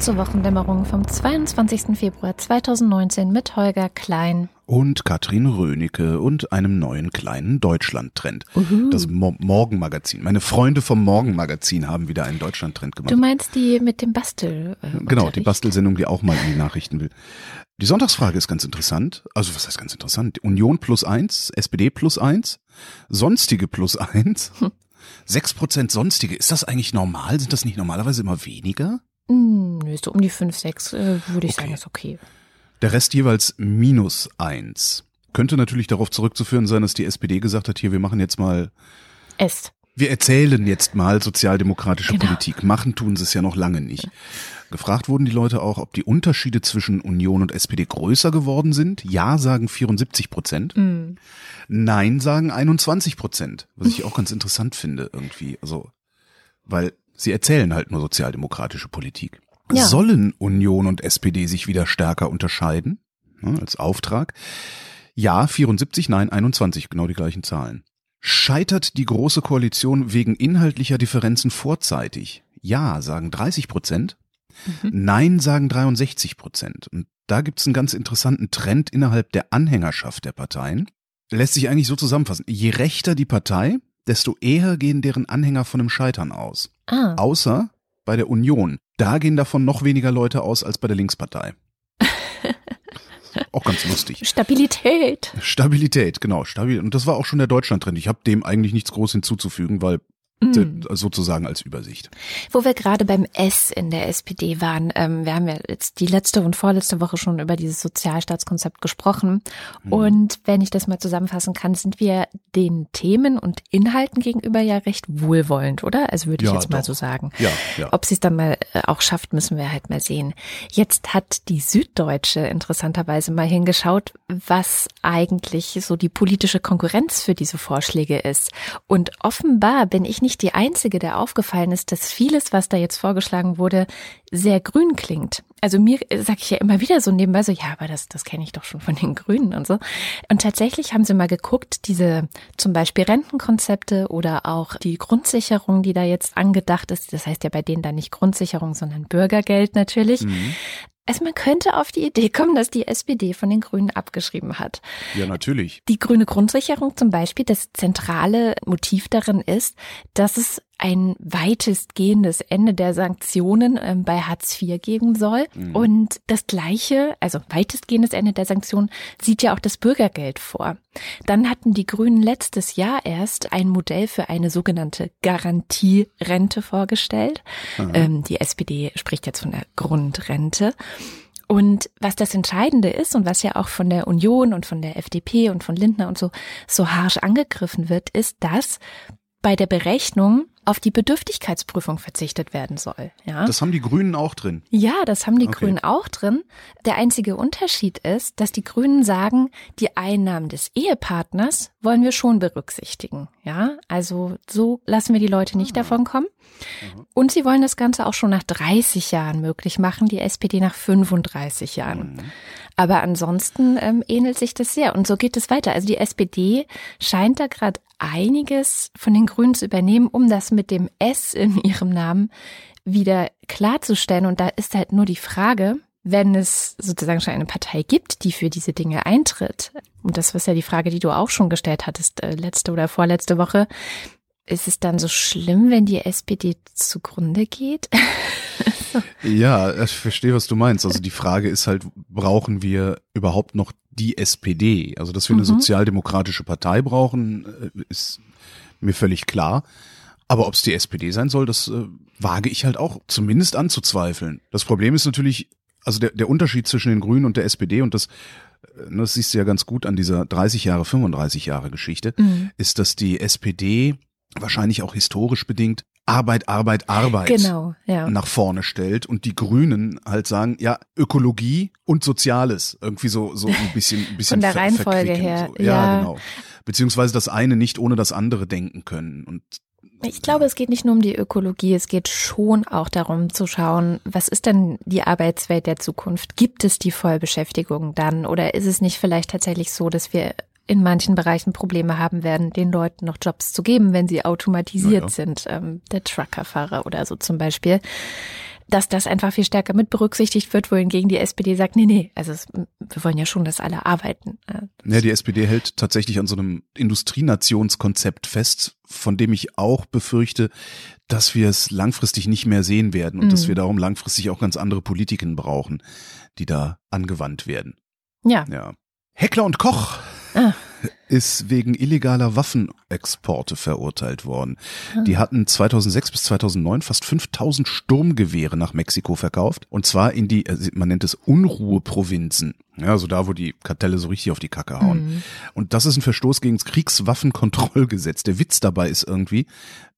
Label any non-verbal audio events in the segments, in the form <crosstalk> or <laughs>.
Willkommen zur Wochendämmerung vom 22. Februar 2019 mit Holger Klein. Und Katrin Rönecke und einem neuen kleinen Deutschland-Trend. Das Mo Morgenmagazin. Meine Freunde vom Morgenmagazin haben wieder einen Deutschland-Trend gemacht. Du meinst die mit dem Bastel? Äh, genau, die? Bastelsendung, die auch mal in die Nachrichten will. Die Sonntagsfrage ist ganz interessant. Also was heißt ganz interessant? Union plus eins, SPD plus eins, Sonstige plus eins, sechs Prozent Sonstige. Ist das eigentlich normal? Sind das nicht normalerweise immer weniger? Hm, nö, so um die 5, 6 äh, würde ich Okay. sagen, ist okay. Der Rest jeweils minus eins. Könnte natürlich darauf zurückzuführen sein, dass die SPD gesagt hat, hier, wir machen jetzt mal, Esst. wir erzählen jetzt mal sozialdemokratische Genau. Politik. Machen tun sie es ja noch lange nicht. Gefragt wurden die Leute auch, ob die Unterschiede zwischen Union und SPD größer geworden sind. Ja sagen 74 Prozent. Hm. Nein sagen 21 Prozent. Was ich auch ganz interessant finde irgendwie. Also, weil sie erzählen halt nur sozialdemokratische Politik. Ja. Sollen Union und SPD sich wieder stärker unterscheiden? Ja, als Auftrag. Ja, 74, nein, 21, genau die gleichen Zahlen. Scheitert die Große Koalition wegen inhaltlicher Differenzen vorzeitig? Ja, sagen 30 Prozent. Nein, sagen 63 Prozent. Und da gibt's einen ganz interessanten Trend innerhalb der Anhängerschaft der Parteien. Lässt sich eigentlich so zusammenfassen. Je rechter die Partei, desto eher gehen deren Anhänger von einem Scheitern aus. Ah, Außer bei der Union. Da gehen davon noch weniger Leute aus als bei der Linkspartei. <laughs> auch ganz lustig. Stabilität. Stabilität, genau. Stabil. Und das war auch schon der Deutschland-Trend. Ich habe dem eigentlich nichts groß hinzuzufügen, weil Hm. äh, sozusagen als Übersicht. Wo wir gerade beim S in der SPD waren, ähm, wir haben ja jetzt die letzte und vorletzte Woche schon über dieses Sozialstaatskonzept gesprochen. Mhm. Und wenn ich das mal zusammenfassen kann, sind wir den Themen und Inhalten gegenüber ja recht wohlwollend, oder? Also würde ich Ja, jetzt mal doch. so sagen. Ja, ja. Ob sie es dann mal äh, auch schafft, müssen wir halt mal sehen. Jetzt hat die Süddeutsche interessanterweise mal hingeschaut, was eigentlich so die politische Konkurrenz für diese Vorschläge ist. Und offenbar bin ich nicht die Einzige, der aufgefallen ist, dass vieles, was da jetzt vorgeschlagen wurde, sehr grün klingt. Also mir sage ich ja immer wieder so nebenbei so, ja, aber das, das kenne ich doch schon von den Grünen und so. Und tatsächlich haben sie mal geguckt, diese zum Beispiel Rentenkonzepte oder auch die Grundsicherung, die da jetzt angedacht ist. Das heißt ja bei denen dann nicht Grundsicherung, sondern Bürgergeld natürlich. Mhm. Also man könnte auf die Idee kommen, dass die SPD von den Grünen abgeschrieben hat. Ja, natürlich. Die grüne Grundsicherung zum Beispiel, das zentrale Motiv darin ist, dass es ein weitestgehendes Ende der Sanktionen ähm, bei Hartz IV geben soll. Und das gleiche, also weitestgehendes Ende der Sanktionen, sieht ja auch das Bürgergeld vor. Dann hatten die Grünen letztes Jahr erst ein Modell für eine sogenannte Garantierente vorgestellt. Ähm, die SPD spricht jetzt von der Grundrente. Und was das Entscheidende ist und was ja auch von der Union und von der FDP und von Lindner und so so harsch angegriffen wird, ist, dass bei der Berechnung auf die Bedürftigkeitsprüfung verzichtet werden soll. Ja, Das haben die Grünen auch drin. ja das haben die Okay. Grünen auch drin. Der einzige Unterschied ist, dass die Grünen sagen, die Einnahmen des Ehepartners wollen wir schon berücksichtigen. Ja, also so lassen wir die Leute nicht davon kommen. Und sie wollen das Ganze auch schon nach 30 Jahren möglich machen, die SPD nach 35 Jahren. Aber ansonsten ähm, ähnelt sich das sehr. Und so geht es weiter. Also die SPD scheint da gerade einiges von den Grünen zu übernehmen, um das mit dem S in ihrem Namen wieder klarzustellen. Und da ist halt nur die Frage, wenn es sozusagen schon eine Partei gibt, die für diese Dinge eintritt, und das war ja die Frage, die du auch schon gestellt hattest, äh, letzte oder vorletzte Woche, ist es dann so schlimm, wenn die SPD zugrunde geht? <laughs> Ja, ich verstehe, was du meinst. Also die Frage ist halt, brauchen wir überhaupt noch die SPD? Also, dass wir eine Mhm. sozialdemokratische Partei brauchen, äh, ist mir völlig klar. Aber ob es die SPD sein soll, das äh, wage ich halt auch zumindest anzuzweifeln. Das Problem ist natürlich, also der, der Unterschied zwischen den Grünen und der SPD und das, äh, das siehst du ja ganz gut an dieser 30 Jahre, 35 Jahre Geschichte, Mhm. ist, dass die SPD wahrscheinlich auch historisch bedingt Arbeit, Arbeit, Arbeit Genau, ja. nach vorne stellt und die Grünen halt sagen, ja, Ökologie und Soziales. Irgendwie so, so ein <laughs> bisschen, ein bisschen Von der Reihenfolge her, So. Ja, ja. genau. Beziehungsweise das eine nicht ohne das andere denken können. Und Ich glaube, es geht nicht nur um die Ökologie, es geht schon auch darum zu schauen, was ist denn die Arbeitswelt der Zukunft? Gibt es die Vollbeschäftigung dann oder ist es nicht vielleicht tatsächlich so, dass wir in manchen Bereichen Probleme haben werden, den Leuten noch Jobs zu geben, wenn sie automatisiert Ja, ja. sind, ähm, der Truckerfahrer oder so zum Beispiel. Dass das einfach viel stärker mit berücksichtigt wird, wohingegen die SPD sagt, nee, nee, also es, wir wollen ja schon, dass alle arbeiten. Ja, die SPD hält tatsächlich an so einem Industrienationskonzept fest, von dem ich auch befürchte, dass wir es langfristig nicht mehr sehen werden und mhm. dass wir darum langfristig auch ganz andere Politiken brauchen, die da angewandt werden. Ja. Ja. Heckler und Koch. Ah ist wegen illegaler Waffenexporte verurteilt worden. Die hatten 2006 bis 2009 fast 5000 Sturmgewehre nach Mexiko verkauft und zwar in die, äh, man nennt es Unruheprovinzen. Ja, also da, wo die Kartelle so richtig auf die Kacke hauen. Mhm. Und das ist ein Verstoß gegen das Kriegswaffenkontrollgesetz. Der Witz dabei ist irgendwie,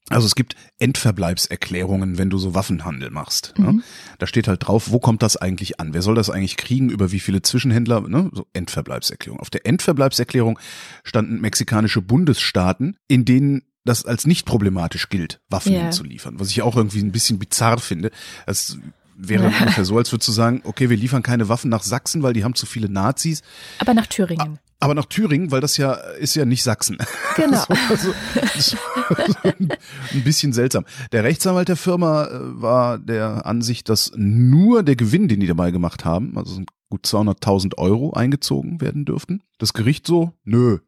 also es gibt Endverbleibserklärungen, wenn du so Waffenhandel machst. Ne? Mhm. Da steht halt drauf, wo kommt das eigentlich an? Wer soll das eigentlich kriegen? Über wie viele Zwischenhändler? Ne? So Endverbleibserklärung. Auf der Endverbleibserklärung standen mexikanische Bundesstaaten, in denen das als nicht problematisch gilt, Waffen yeah. hinzuliefern. Was ich auch irgendwie ein bisschen bizarr finde. Das wäre <laughs> ungefähr so, als würdest du sagen, okay, wir liefern keine Waffen nach Sachsen, weil die haben zu viele Nazis. Aber nach Thüringen aber nach Thüringen, weil das ja ist ja nicht Sachsen. Genau. <laughs> so, so, so, ein bisschen seltsam. Der Rechtsanwalt der Firma äh, war der Ansicht, dass nur der Gewinn, den die dabei gemacht haben, also gut 200.000 Euro eingezogen werden dürften. Das Gericht so, nö.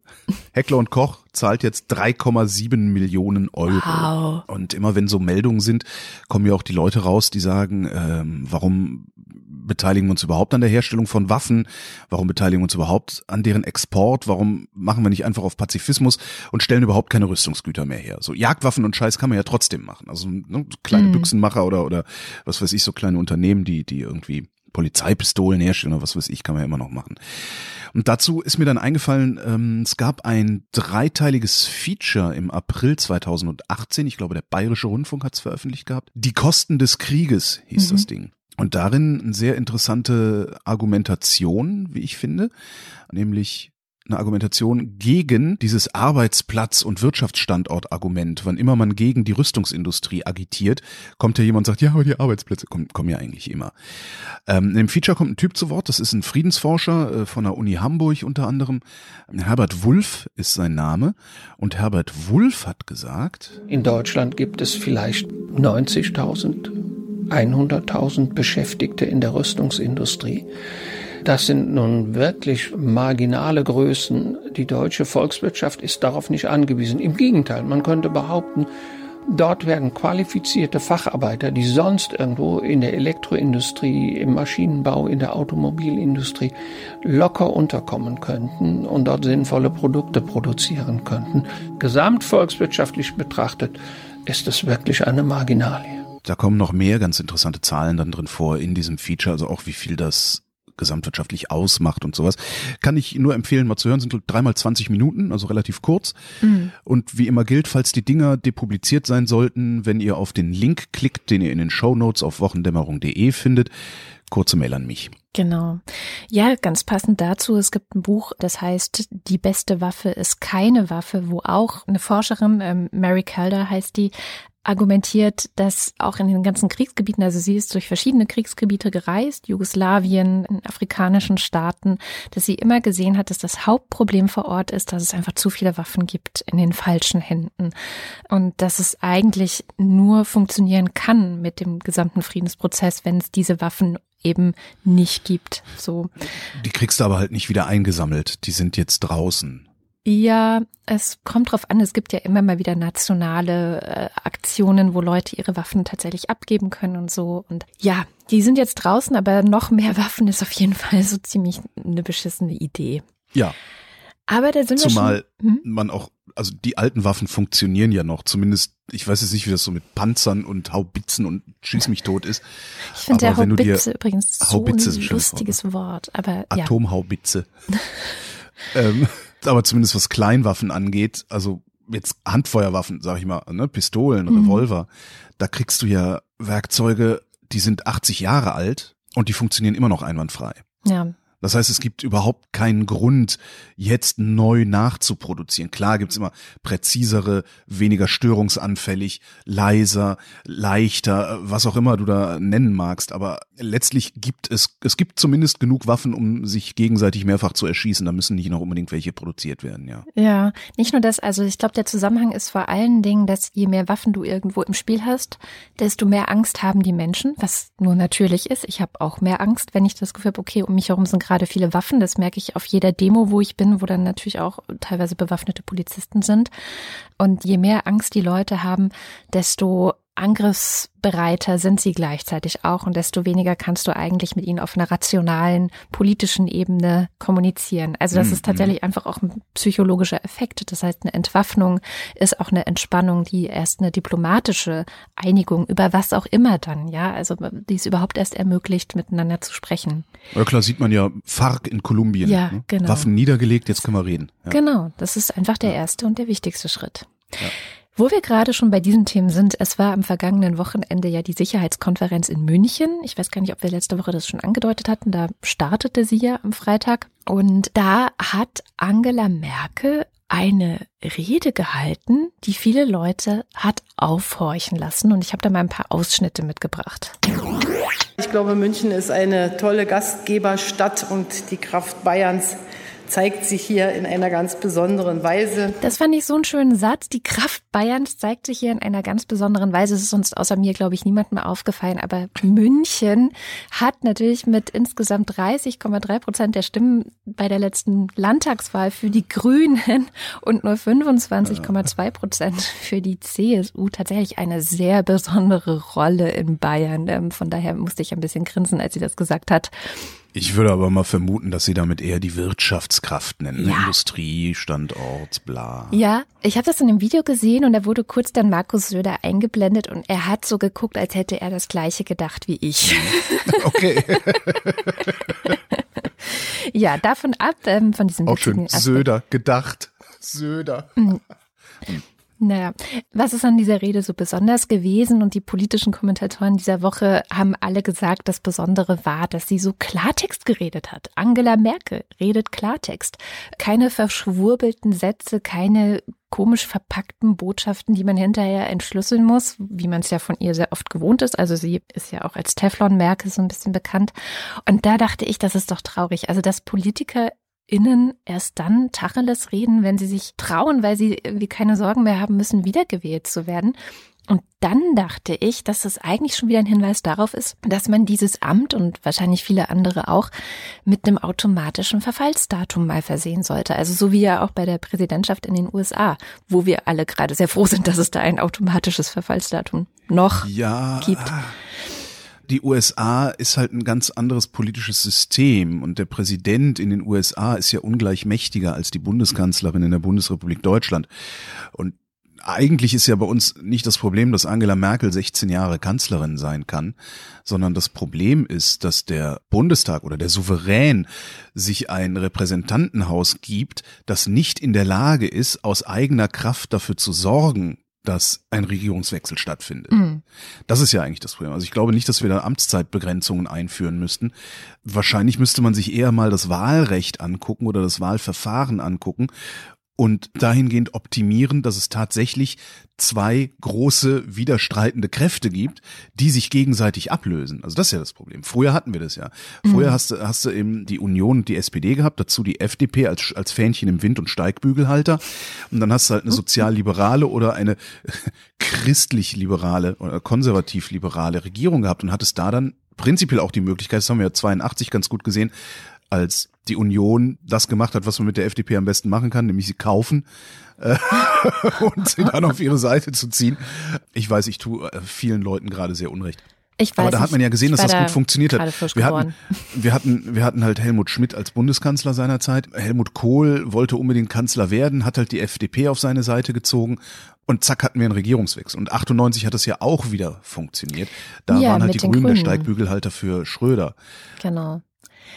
Heckler und Koch zahlt jetzt 3,7 Millionen Euro. Wow. Und immer wenn so Meldungen sind, kommen ja auch die Leute raus, die sagen, ähm, warum beteiligen wir uns überhaupt an der Herstellung von Waffen? Warum beteiligen wir uns überhaupt an deren Export? Warum machen wir nicht einfach auf Pazifismus und stellen überhaupt keine Rüstungsgüter mehr her? So Jagdwaffen und Scheiß kann man ja trotzdem machen. Also ne, kleine mhm. Büchsenmacher oder oder was weiß ich, so kleine Unternehmen, die die irgendwie Polizeipistolen herstellen oder was weiß ich, kann man ja immer noch machen. Und dazu ist mir dann eingefallen, ähm, es gab ein dreiteiliges Feature im April 2018, ich glaube der Bayerische Rundfunk hat es veröffentlicht gehabt. Die Kosten des Krieges hieß mhm. das Ding. Und darin eine sehr interessante Argumentation, wie ich finde, nämlich eine Argumentation gegen dieses Arbeitsplatz- und Wirtschaftsstandort-Argument. Wann immer man gegen die Rüstungsindustrie agitiert, kommt ja jemand und sagt, ja, aber die Arbeitsplätze kommen, kommen ja eigentlich immer. Ähm, in Feature kommt ein Typ zu Wort, das ist ein Friedensforscher äh, von der Uni Hamburg unter anderem. Herbert Wulff ist sein Name. Und Herbert Wulff hat gesagt, in Deutschland gibt es vielleicht 90.000 100.000 Beschäftigte in der Rüstungsindustrie. Das sind nun wirklich marginale Größen. Die deutsche Volkswirtschaft ist darauf nicht angewiesen. Im Gegenteil, man könnte behaupten, dort werden qualifizierte Facharbeiter, die sonst irgendwo in der Elektroindustrie, im Maschinenbau, in der Automobilindustrie locker unterkommen könnten und dort sinnvolle Produkte produzieren könnten. Gesamtvolkswirtschaftlich betrachtet ist es wirklich eine Marginalie da kommen noch mehr ganz interessante Zahlen dann drin vor in diesem Feature, also auch wie viel das gesamtwirtschaftlich ausmacht und sowas. Kann ich nur empfehlen, mal zu hören, sind dreimal 20 Minuten, also relativ kurz. Mhm. Und wie immer gilt, falls die Dinger depubliziert sein sollten, wenn ihr auf den Link klickt, den ihr in den Show Notes auf wochendämmerung.de findet, kurze Mail an mich. Genau. Ja, ganz passend dazu, es gibt ein Buch, das heißt Die beste Waffe ist keine Waffe, wo auch eine Forscherin, ähm, Mary Calder heißt die, argumentiert, dass auch in den ganzen Kriegsgebieten, also sie ist durch verschiedene Kriegsgebiete gereist, Jugoslawien, in afrikanischen Staaten, dass sie immer gesehen hat, dass das Hauptproblem vor Ort ist, dass es einfach zu viele Waffen gibt in den falschen Händen und dass es eigentlich nur funktionieren kann mit dem gesamten Friedensprozess, wenn es diese Waffen eben nicht gibt. So. Die kriegst du aber halt nicht wieder eingesammelt. Die sind jetzt draußen. Ja, es kommt drauf an. Es gibt ja immer mal wieder nationale äh, Aktionen, wo Leute ihre Waffen tatsächlich abgeben können und so. Und ja, die sind jetzt draußen, aber noch mehr <laughs> Waffen ist auf jeden Fall so ziemlich eine beschissene Idee. Ja. Aber da sind Zumal wir schon, hm? man auch, also die alten Waffen funktionieren ja noch. Zumindest, ich weiß jetzt nicht, wie das so mit Panzern und Haubitzen und Schieß mich tot ist. Ich finde der Haubitze übrigens so Haubitze ein lustiges Wort. Aber ja. Atomhaubitze. <laughs> ähm, aber zumindest was Kleinwaffen angeht, also jetzt Handfeuerwaffen, sag ich mal, ne, Pistolen, mhm. Revolver, da kriegst du ja Werkzeuge, die sind 80 Jahre alt und die funktionieren immer noch einwandfrei. Ja. Das heißt, es gibt überhaupt keinen Grund, jetzt neu nachzuproduzieren. Klar gibt's immer präzisere, weniger störungsanfällig, leiser, leichter, was auch immer du da nennen magst. Aber letztlich gibt es, es gibt zumindest genug Waffen, um sich gegenseitig mehrfach zu erschießen. Da müssen nicht noch unbedingt welche produziert werden, ja. Ja, nicht nur das, also ich glaube, der Zusammenhang ist vor allen Dingen, dass je mehr Waffen du irgendwo im Spiel hast, desto mehr Angst haben die Menschen, was nur natürlich ist. Ich habe auch mehr Angst, wenn ich das Gefühl habe, okay, um mich herum sind gerade gerade viele Waffen. Das merke ich auf jeder Demo, wo ich bin, wo dann natürlich auch teilweise bewaffnete Polizisten sind. Und je mehr Angst die Leute haben, desto angriffsbereiter sind sie gleichzeitig auch und desto weniger kannst du eigentlich mit ihnen auf einer rationalen politischen Ebene kommunizieren. Also das mhm. ist tatsächlich einfach auch ein psychologischer Effekt. Das heißt, eine Entwaffnung ist auch eine Entspannung, die erst eine diplomatische Einigung über was auch immer dann, ja, also die es überhaupt erst ermöglicht, miteinander zu sprechen. Ja klar, sieht man ja FARC in Kolumbien. Ja, ne? genau. Waffen niedergelegt, jetzt können wir reden. Ja. Genau, das ist einfach der erste und der wichtigste Schritt. Ja. Wo wir gerade schon bei diesen Themen sind, es war am vergangenen Wochenende ja die Sicherheitskonferenz in München. Ich weiß gar nicht, ob wir letzte Woche das schon angedeutet hatten. Da startete sie ja am Freitag. Und da hat Angela Merkel eine Rede gehalten, die viele Leute hat aufhorchen lassen. Und ich habe da mal ein paar Ausschnitte mitgebracht. Ich glaube, München ist eine tolle Gastgeberstadt und die Kraft Bayerns zeigt sich hier in einer ganz besonderen Weise. Das fand ich so einen schönen Satz. Die Kraft Bayerns zeigt sich hier in einer ganz besonderen Weise. Es ist uns außer mir, glaube ich, niemandem aufgefallen. Aber München hat natürlich mit insgesamt 30,3 Prozent der Stimmen bei der letzten Landtagswahl für die Grünen und nur 25,2 Prozent für die CSU tatsächlich eine sehr besondere Rolle in Bayern. Ähm, von daher musste ich ein bisschen grinsen, als sie das gesagt hat. Ich würde aber mal vermuten, dass sie damit eher die Wirtschaftskraft nennen. Ja. Industrie, Standort, bla. Ja, ich habe das in einem Video gesehen und da wurde kurz dann Markus Söder eingeblendet und er hat so geguckt, als hätte er das gleiche gedacht wie ich. Okay. <laughs> ja, davon ab, ähm, von diesem Auch schön. Aspekt. Söder, gedacht. Söder. Mhm. Naja, was ist an dieser Rede so besonders gewesen? Und die politischen Kommentatoren dieser Woche haben alle gesagt, das Besondere war, dass sie so Klartext geredet hat. Angela Merkel redet Klartext. Keine verschwurbelten Sätze, keine komisch verpackten Botschaften, die man hinterher entschlüsseln muss, wie man es ja von ihr sehr oft gewohnt ist. Also sie ist ja auch als Teflon Merkel so ein bisschen bekannt. Und da dachte ich, das ist doch traurig. Also, dass Politiker Innen erst dann Tacheles reden, wenn sie sich trauen, weil sie irgendwie keine Sorgen mehr haben müssen, wiedergewählt zu werden. Und dann dachte ich, dass es eigentlich schon wieder ein Hinweis darauf ist, dass man dieses Amt und wahrscheinlich viele andere auch mit einem automatischen Verfallsdatum mal versehen sollte. Also so wie ja auch bei der Präsidentschaft in den USA, wo wir alle gerade sehr froh sind, dass es da ein automatisches Verfallsdatum noch ja, gibt die USA ist halt ein ganz anderes politisches System und der Präsident in den USA ist ja ungleich mächtiger als die Bundeskanzlerin in der Bundesrepublik Deutschland. Und eigentlich ist ja bei uns nicht das Problem, dass Angela Merkel 16 Jahre Kanzlerin sein kann, sondern das Problem ist, dass der Bundestag oder der Souverän sich ein Repräsentantenhaus gibt, das nicht in der Lage ist, aus eigener Kraft dafür zu sorgen, dass ein Regierungswechsel stattfindet. Mhm. Das ist ja eigentlich das Problem. Also ich glaube nicht, dass wir da Amtszeitbegrenzungen einführen müssten. Wahrscheinlich müsste man sich eher mal das Wahlrecht angucken oder das Wahlverfahren angucken und dahingehend optimieren, dass es tatsächlich zwei große widerstreitende Kräfte gibt, die sich gegenseitig ablösen. Also das ist ja das Problem. Früher hatten wir das ja. Früher mhm. hast du hast du eben die Union und die SPD gehabt, dazu die FDP als als Fähnchen im Wind und Steigbügelhalter und dann hast du halt eine sozialliberale oder eine <laughs> christlich-liberale oder konservativ-liberale Regierung gehabt und hattest da dann prinzipiell auch die Möglichkeit, das haben wir ja 82 ganz gut gesehen, als die Union das gemacht hat, was man mit der FDP am besten machen kann, nämlich sie kaufen äh, <laughs> und sie dann auf ihre Seite zu ziehen. Ich weiß, ich tue äh, vielen Leuten gerade sehr unrecht. Ich weiß, Aber da hat man ja gesehen, dass das da gut funktioniert hat. Wir hatten, <laughs> wir hatten, wir hatten halt Helmut Schmidt als Bundeskanzler seinerzeit. Helmut Kohl wollte unbedingt Kanzler werden, hat halt die FDP auf seine Seite gezogen und zack hatten wir einen Regierungswechsel. Und 98 hat das ja auch wieder funktioniert. Da ja, waren halt die Grünen, Grünen der Steigbügelhalter für Schröder. Genau.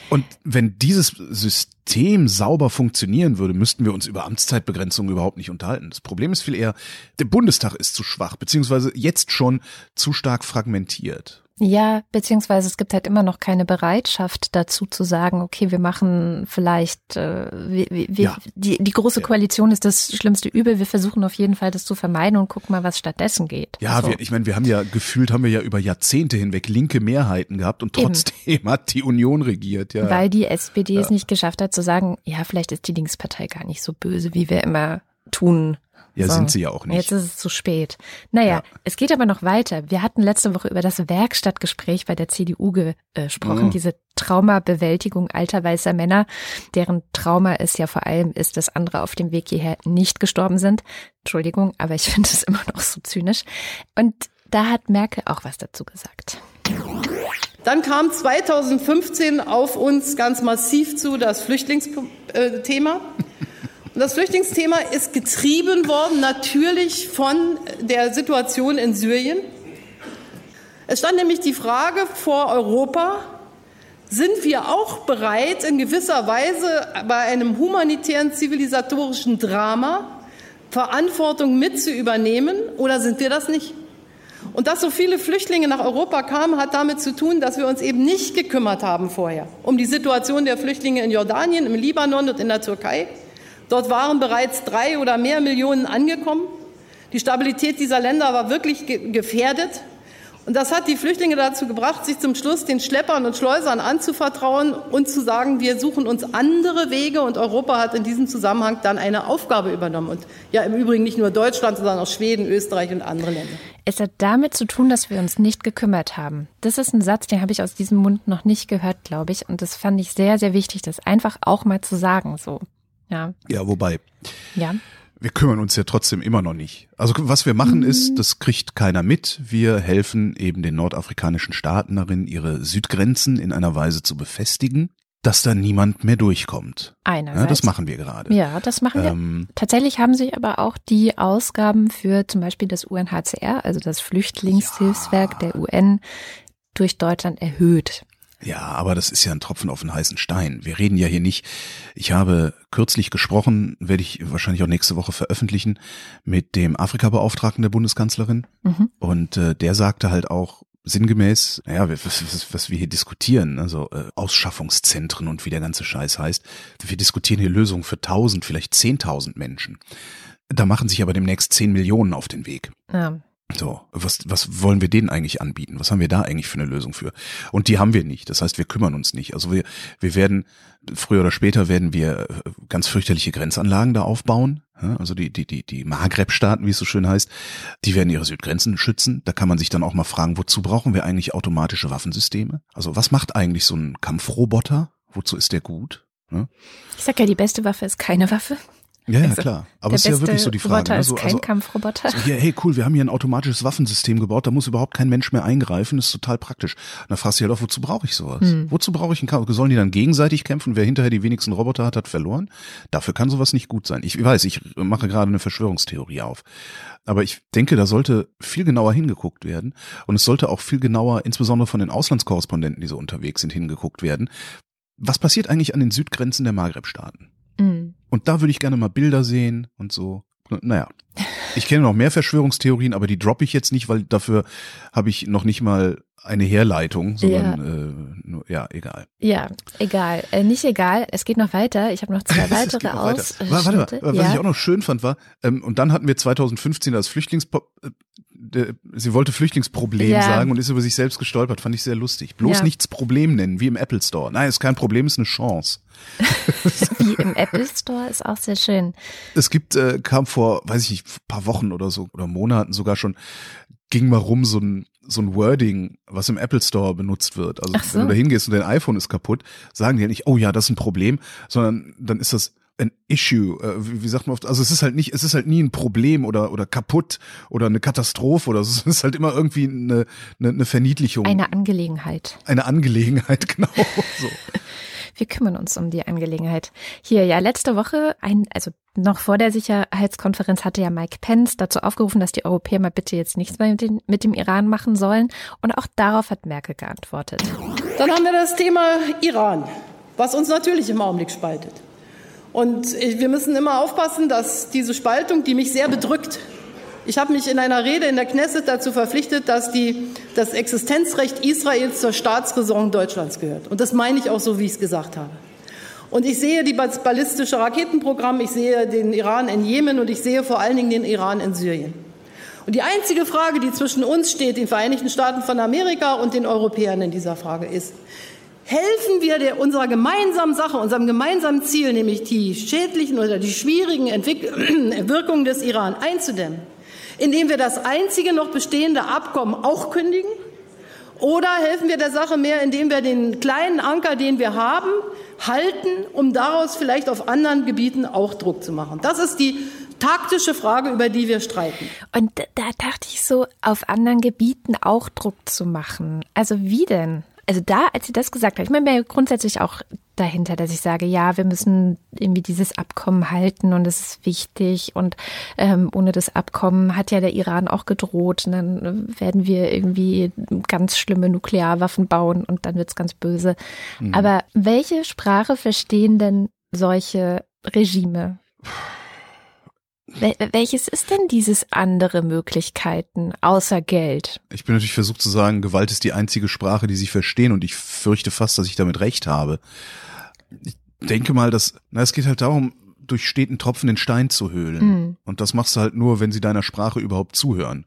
Und wenn dieses System sauber funktionieren würde, müssten wir uns über Amtszeitbegrenzung überhaupt nicht unterhalten. Das Problem ist viel eher, der Bundestag ist zu schwach, beziehungsweise jetzt schon zu stark fragmentiert. Ja, beziehungsweise es gibt halt immer noch keine Bereitschaft dazu zu sagen, okay, wir machen vielleicht, äh, wir, wir, ja. die, die große Koalition ist das schlimmste Übel, wir versuchen auf jeden Fall das zu vermeiden und gucken mal, was stattdessen geht. Ja, so. wir, ich meine, wir haben ja gefühlt, haben wir ja über Jahrzehnte hinweg linke Mehrheiten gehabt und trotzdem Eben. <laughs> hat die Union regiert. Ja. Weil die SPD ja. es nicht geschafft hat zu sagen, ja, vielleicht ist die Linkspartei gar nicht so böse, wie wir immer tun ja, so. sind sie ja auch nicht. Jetzt ist es zu spät. Naja, ja. es geht aber noch weiter. Wir hatten letzte Woche über das Werkstattgespräch bei der CDU gesprochen, mhm. diese Traumabewältigung alter weißer Männer, deren Trauma es ja vor allem ist, dass andere auf dem Weg hierher nicht gestorben sind. Entschuldigung, aber ich <laughs> finde es immer noch so zynisch. Und da hat Merkel auch was dazu gesagt. Dann kam 2015 auf uns ganz massiv zu das Flüchtlingsthema. Das Flüchtlingsthema ist getrieben worden natürlich von der Situation in Syrien. Es stand nämlich die Frage vor Europa, sind wir auch bereit, in gewisser Weise bei einem humanitären zivilisatorischen Drama Verantwortung mit zu übernehmen oder sind wir das nicht? Und dass so viele Flüchtlinge nach Europa kamen, hat damit zu tun, dass wir uns eben nicht gekümmert haben vorher um die Situation der Flüchtlinge in Jordanien, im Libanon und in der Türkei, Dort waren bereits drei oder mehr Millionen angekommen. Die Stabilität dieser Länder war wirklich gefährdet. Und das hat die Flüchtlinge dazu gebracht, sich zum Schluss den Schleppern und Schleusern anzuvertrauen und zu sagen, wir suchen uns andere Wege. Und Europa hat in diesem Zusammenhang dann eine Aufgabe übernommen. Und ja, im Übrigen nicht nur Deutschland, sondern auch Schweden, Österreich und andere Länder. Es hat damit zu tun, dass wir uns nicht gekümmert haben. Das ist ein Satz, den habe ich aus diesem Mund noch nicht gehört, glaube ich. Und das fand ich sehr, sehr wichtig, das einfach auch mal zu sagen, so. Ja. Ja, wobei. Ja. Wir kümmern uns ja trotzdem immer noch nicht. Also was wir machen ist, mhm. das kriegt keiner mit. Wir helfen eben den nordafrikanischen Staaten darin, ihre Südgrenzen in einer Weise zu befestigen, dass da niemand mehr durchkommt. Einerseits. Ja, das machen wir gerade. Ja, das machen wir. Ähm, Tatsächlich haben sich aber auch die Ausgaben für zum Beispiel das UNHCR, also das Flüchtlingshilfswerk ja. der UN, durch Deutschland erhöht. Ja, aber das ist ja ein Tropfen auf den heißen Stein. Wir reden ja hier nicht. Ich habe kürzlich gesprochen, werde ich wahrscheinlich auch nächste Woche veröffentlichen, mit dem Afrika-Beauftragten der Bundeskanzlerin. Mhm. Und äh, der sagte halt auch sinngemäß, naja, was, was, was wir hier diskutieren, also äh, Ausschaffungszentren und wie der ganze Scheiß heißt. Wir diskutieren hier Lösungen für tausend, vielleicht zehntausend Menschen. Da machen sich aber demnächst zehn Millionen auf den Weg. Ja. So, was, was wollen wir denen eigentlich anbieten? Was haben wir da eigentlich für eine Lösung für? Und die haben wir nicht. Das heißt, wir kümmern uns nicht. Also wir, wir werden, früher oder später werden wir äh, ganz fürchterliche Grenzanlagen da aufbauen. Also die, die, die, die Maghreb-Staaten, wie es so schön heißt, die werden ihre Südgrenzen schützen. Da kann man sich dann auch mal fragen, wozu brauchen wir eigentlich automatische Waffensysteme? Also was macht eigentlich so ein Kampfroboter? Wozu ist der gut? Ich sag ja, die beste Waffe ist keine Waffe. Ja, ja, also, klar. Aber es ist ja wirklich so die Frage. Roboter ne? ist kein also, Kampfroboter. So, ja, hey, cool, wir haben hier ein automatisches Waffensystem gebaut, da muss überhaupt kein Mensch mehr eingreifen, das ist total praktisch. Und dann fragst du dich halt auch, wozu brauche ich sowas? Hm. Wozu brauche ich einen Kampf? Sollen die dann gegenseitig kämpfen? Wer hinterher die wenigsten Roboter hat, hat verloren? Dafür kann sowas nicht gut sein. Ich weiß, ich mache gerade eine Verschwörungstheorie auf. Aber ich denke, da sollte viel genauer hingeguckt werden. Und es sollte auch viel genauer, insbesondere von den Auslandskorrespondenten, die so unterwegs sind, hingeguckt werden. Was passiert eigentlich an den Südgrenzen der Maghreb-Staaten? Mhm. Und da würde ich gerne mal Bilder sehen und so. Naja, ich kenne noch mehr Verschwörungstheorien, aber die droppe ich jetzt nicht, weil dafür habe ich noch nicht mal eine Herleitung, sondern ja, äh, nur, ja egal. Ja, egal. Äh, nicht egal, es geht noch weiter. Ich habe noch zwei <laughs> weitere aus. Warte mal, was ja. ich auch noch schön fand war, ähm, und dann hatten wir 2015 das Flüchtlings äh, sie wollte Flüchtlingsproblem ja. sagen und ist über sich selbst gestolpert, fand ich sehr lustig. Bloß ja. nichts Problem nennen, wie im Apple Store. Nein, ist kein Problem, ist eine Chance. <laughs> wie im Apple Store ist auch sehr schön. Es gibt, äh, kam vor, weiß ich nicht, paar Wochen oder so oder Monaten sogar schon, ging mal rum so ein so ein Wording, was im Apple Store benutzt wird. Also so. wenn du da hingehst und dein iPhone ist kaputt, sagen die ja nicht, oh ja, das ist ein Problem, sondern dann ist das ein Issue, äh, wie, sagt man oft, also es ist halt nicht, es ist halt nie ein Problem oder oder kaputt oder eine Katastrophe oder <laughs> es ist halt immer irgendwie eine, eine, eine Verniedlichung. Eine Angelegenheit. Eine Angelegenheit, <laughs> genau. So. Wir kümmern uns um die Angelegenheit. Hier, ja, letzte Woche, ein, also noch vor der Sicherheitskonferenz hatte ja Mike Pence dazu aufgerufen, dass die Europäer mal bitte jetzt nichts mehr mit, den, mit dem Iran machen sollen. Und auch darauf hat Merkel geantwortet. Dann haben wir das Thema Iran, was uns natürlich im Augenblick spaltet. Und wir müssen immer aufpassen, dass diese Spaltung, die mich sehr bedrückt, ich habe mich in einer Rede in der Knesset dazu verpflichtet, dass die, das Existenzrecht Israels zur Staatsräson Deutschlands gehört. Und das meine ich auch so, wie ich es gesagt habe. Und ich sehe die ballistische Raketenprogramm, ich sehe den Iran in Jemen und ich sehe vor allen Dingen den Iran in Syrien. Und die einzige Frage, die zwischen uns steht, den Vereinigten Staaten von Amerika und den Europäern in dieser Frage ist, helfen wir der, unserer gemeinsamen Sache, unserem gemeinsamen Ziel, nämlich die schädlichen oder die schwierigen Entwick <clears throat> Wirkungen des Iran einzudämmen? Indem wir das einzige noch bestehende Abkommen auch kündigen? Oder helfen wir der Sache mehr, indem wir den kleinen Anker, den wir haben, halten, um daraus vielleicht auf anderen Gebieten auch Druck zu machen? Das ist die taktische Frage, über die wir streiten. Und da dachte ich so, auf anderen Gebieten auch Druck zu machen. Also wie denn? Also da, als sie das gesagt hat, ich meine, grundsätzlich auch dahinter, dass ich sage, ja, wir müssen irgendwie dieses Abkommen halten und es ist wichtig und ähm, ohne das Abkommen hat ja der Iran auch gedroht und dann werden wir irgendwie ganz schlimme Nuklearwaffen bauen und dann wird's ganz böse. Mhm. Aber welche Sprache verstehen denn solche Regime? Welches ist denn dieses andere Möglichkeiten außer Geld? Ich bin natürlich versucht zu sagen, Gewalt ist die einzige Sprache, die sie verstehen und ich fürchte fast, dass ich damit recht habe. Ich denke mal, dass, na, es geht halt darum, durch steten Tropfen den Stein zu höhlen. Mhm. Und das machst du halt nur, wenn sie deiner Sprache überhaupt zuhören.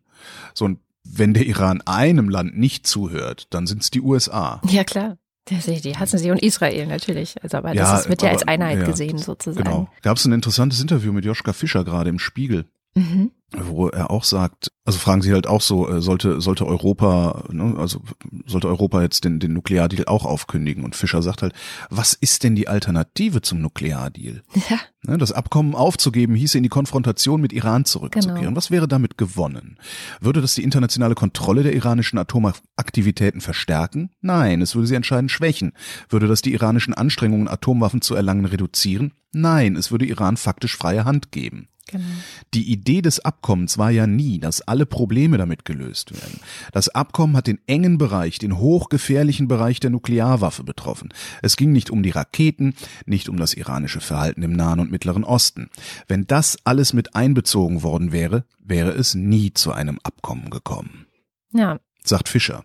So, und wenn der Iran einem Land nicht zuhört, dann sind es die USA. Ja, klar. Die hassen sie und Israel natürlich. Also, aber ja, das wird ja als Einheit ja, gesehen sozusagen. Genau. Gab es ein interessantes Interview mit Joschka Fischer gerade im Spiegel. Mhm wo er auch sagt, also fragen Sie halt auch so, äh, sollte sollte Europa, ne, also sollte Europa jetzt den den Nukleardeal auch aufkündigen? Und Fischer sagt halt, was ist denn die Alternative zum Nukleardeal? Ja. Ne, das Abkommen aufzugeben hieße in die Konfrontation mit Iran zurückzukehren. Genau. Was wäre damit gewonnen? Würde das die internationale Kontrolle der iranischen Atomaktivitäten verstärken? Nein, es würde sie entscheidend schwächen. Würde das die iranischen Anstrengungen, Atomwaffen zu erlangen, reduzieren? Nein, es würde Iran faktisch freie Hand geben. Genau. Die Idee des Abkommens war ja nie, dass alle Probleme damit gelöst werden. Das Abkommen hat den engen Bereich, den hochgefährlichen Bereich der Nuklearwaffe betroffen. Es ging nicht um die Raketen, nicht um das iranische Verhalten im Nahen und Mittleren Osten. Wenn das alles mit einbezogen worden wäre, wäre es nie zu einem Abkommen gekommen. Ja. Sagt Fischer.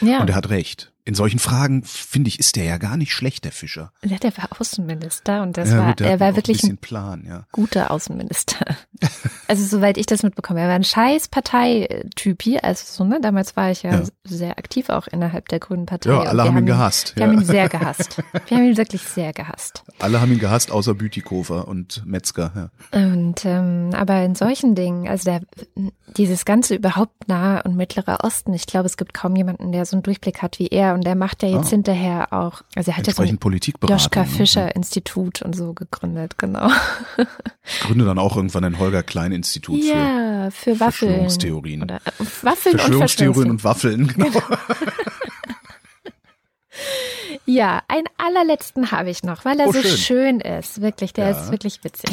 Ja. Und er hat recht in solchen Fragen, finde ich, ist der ja gar nicht schlecht, der Fischer. Ja, der war Außenminister und das ja, war, er war wirklich ein, Plan, ja. guter Außenminister. <laughs> also soweit ich das mitbekomme, er war ein scheiß Parteitypi, also so, ne, damals war ich ja, ja, sehr aktiv auch innerhalb der Grünen Partei. Ja, alle haben ihn gehasst. Wir haben ihn sehr gehasst. <laughs> Wir haben ihn wirklich sehr gehasst. Alle haben ihn gehasst, außer Bütikofer und Metzger. Und, ähm, aber in solchen Dingen, also der, dieses ganze überhaupt nahe und mittlerer Osten, ich glaube, es gibt kaum jemanden, der so einen Durchblick hat wie er und der macht ja jetzt ah. hinterher auch, also er hat ja so ein Joschka ne? Fischer ne? Institut und so gegründet, genau. <laughs> Gründe dann auch irgendwann ein Holger Klein Institut ja, für, für Waffeln. Verschwörungstheorien. Oder äh, Waffeln Verschwörungstheorien und Waffeln, genau. <laughs> ja, einen allerletzten habe ich noch, weil er oh, so schön. schön. ist. Wirklich, der ja. ist wirklich witzig.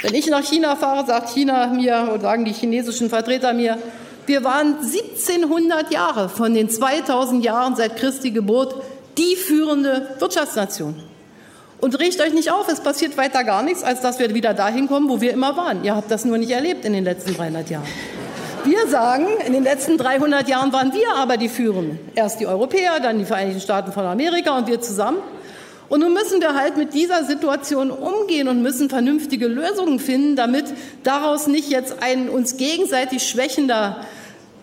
Wenn ich nach China fahre, sagt China mir oder sagen die chinesischen Vertreter mir, wir waren 1700 Jahre von den 2000 Jahren seit Christi Geburt die führende Wirtschaftsnation. Und regt euch nicht auf, es passiert weiter gar nichts, als dass wir wieder dahin kommen, wo wir immer waren. Ihr habt das nur nicht erlebt in den letzten 300 Jahren. Wir sagen, in den letzten 300 Jahren waren wir aber die Führenden. Erst die Europäer, dann die Vereinigten Staaten von Amerika und wir zusammen. Und nun müssen wir halt mit dieser Situation umgehen und müssen vernünftige Lösungen finden, damit daraus nicht jetzt ein uns gegenseitig schwächender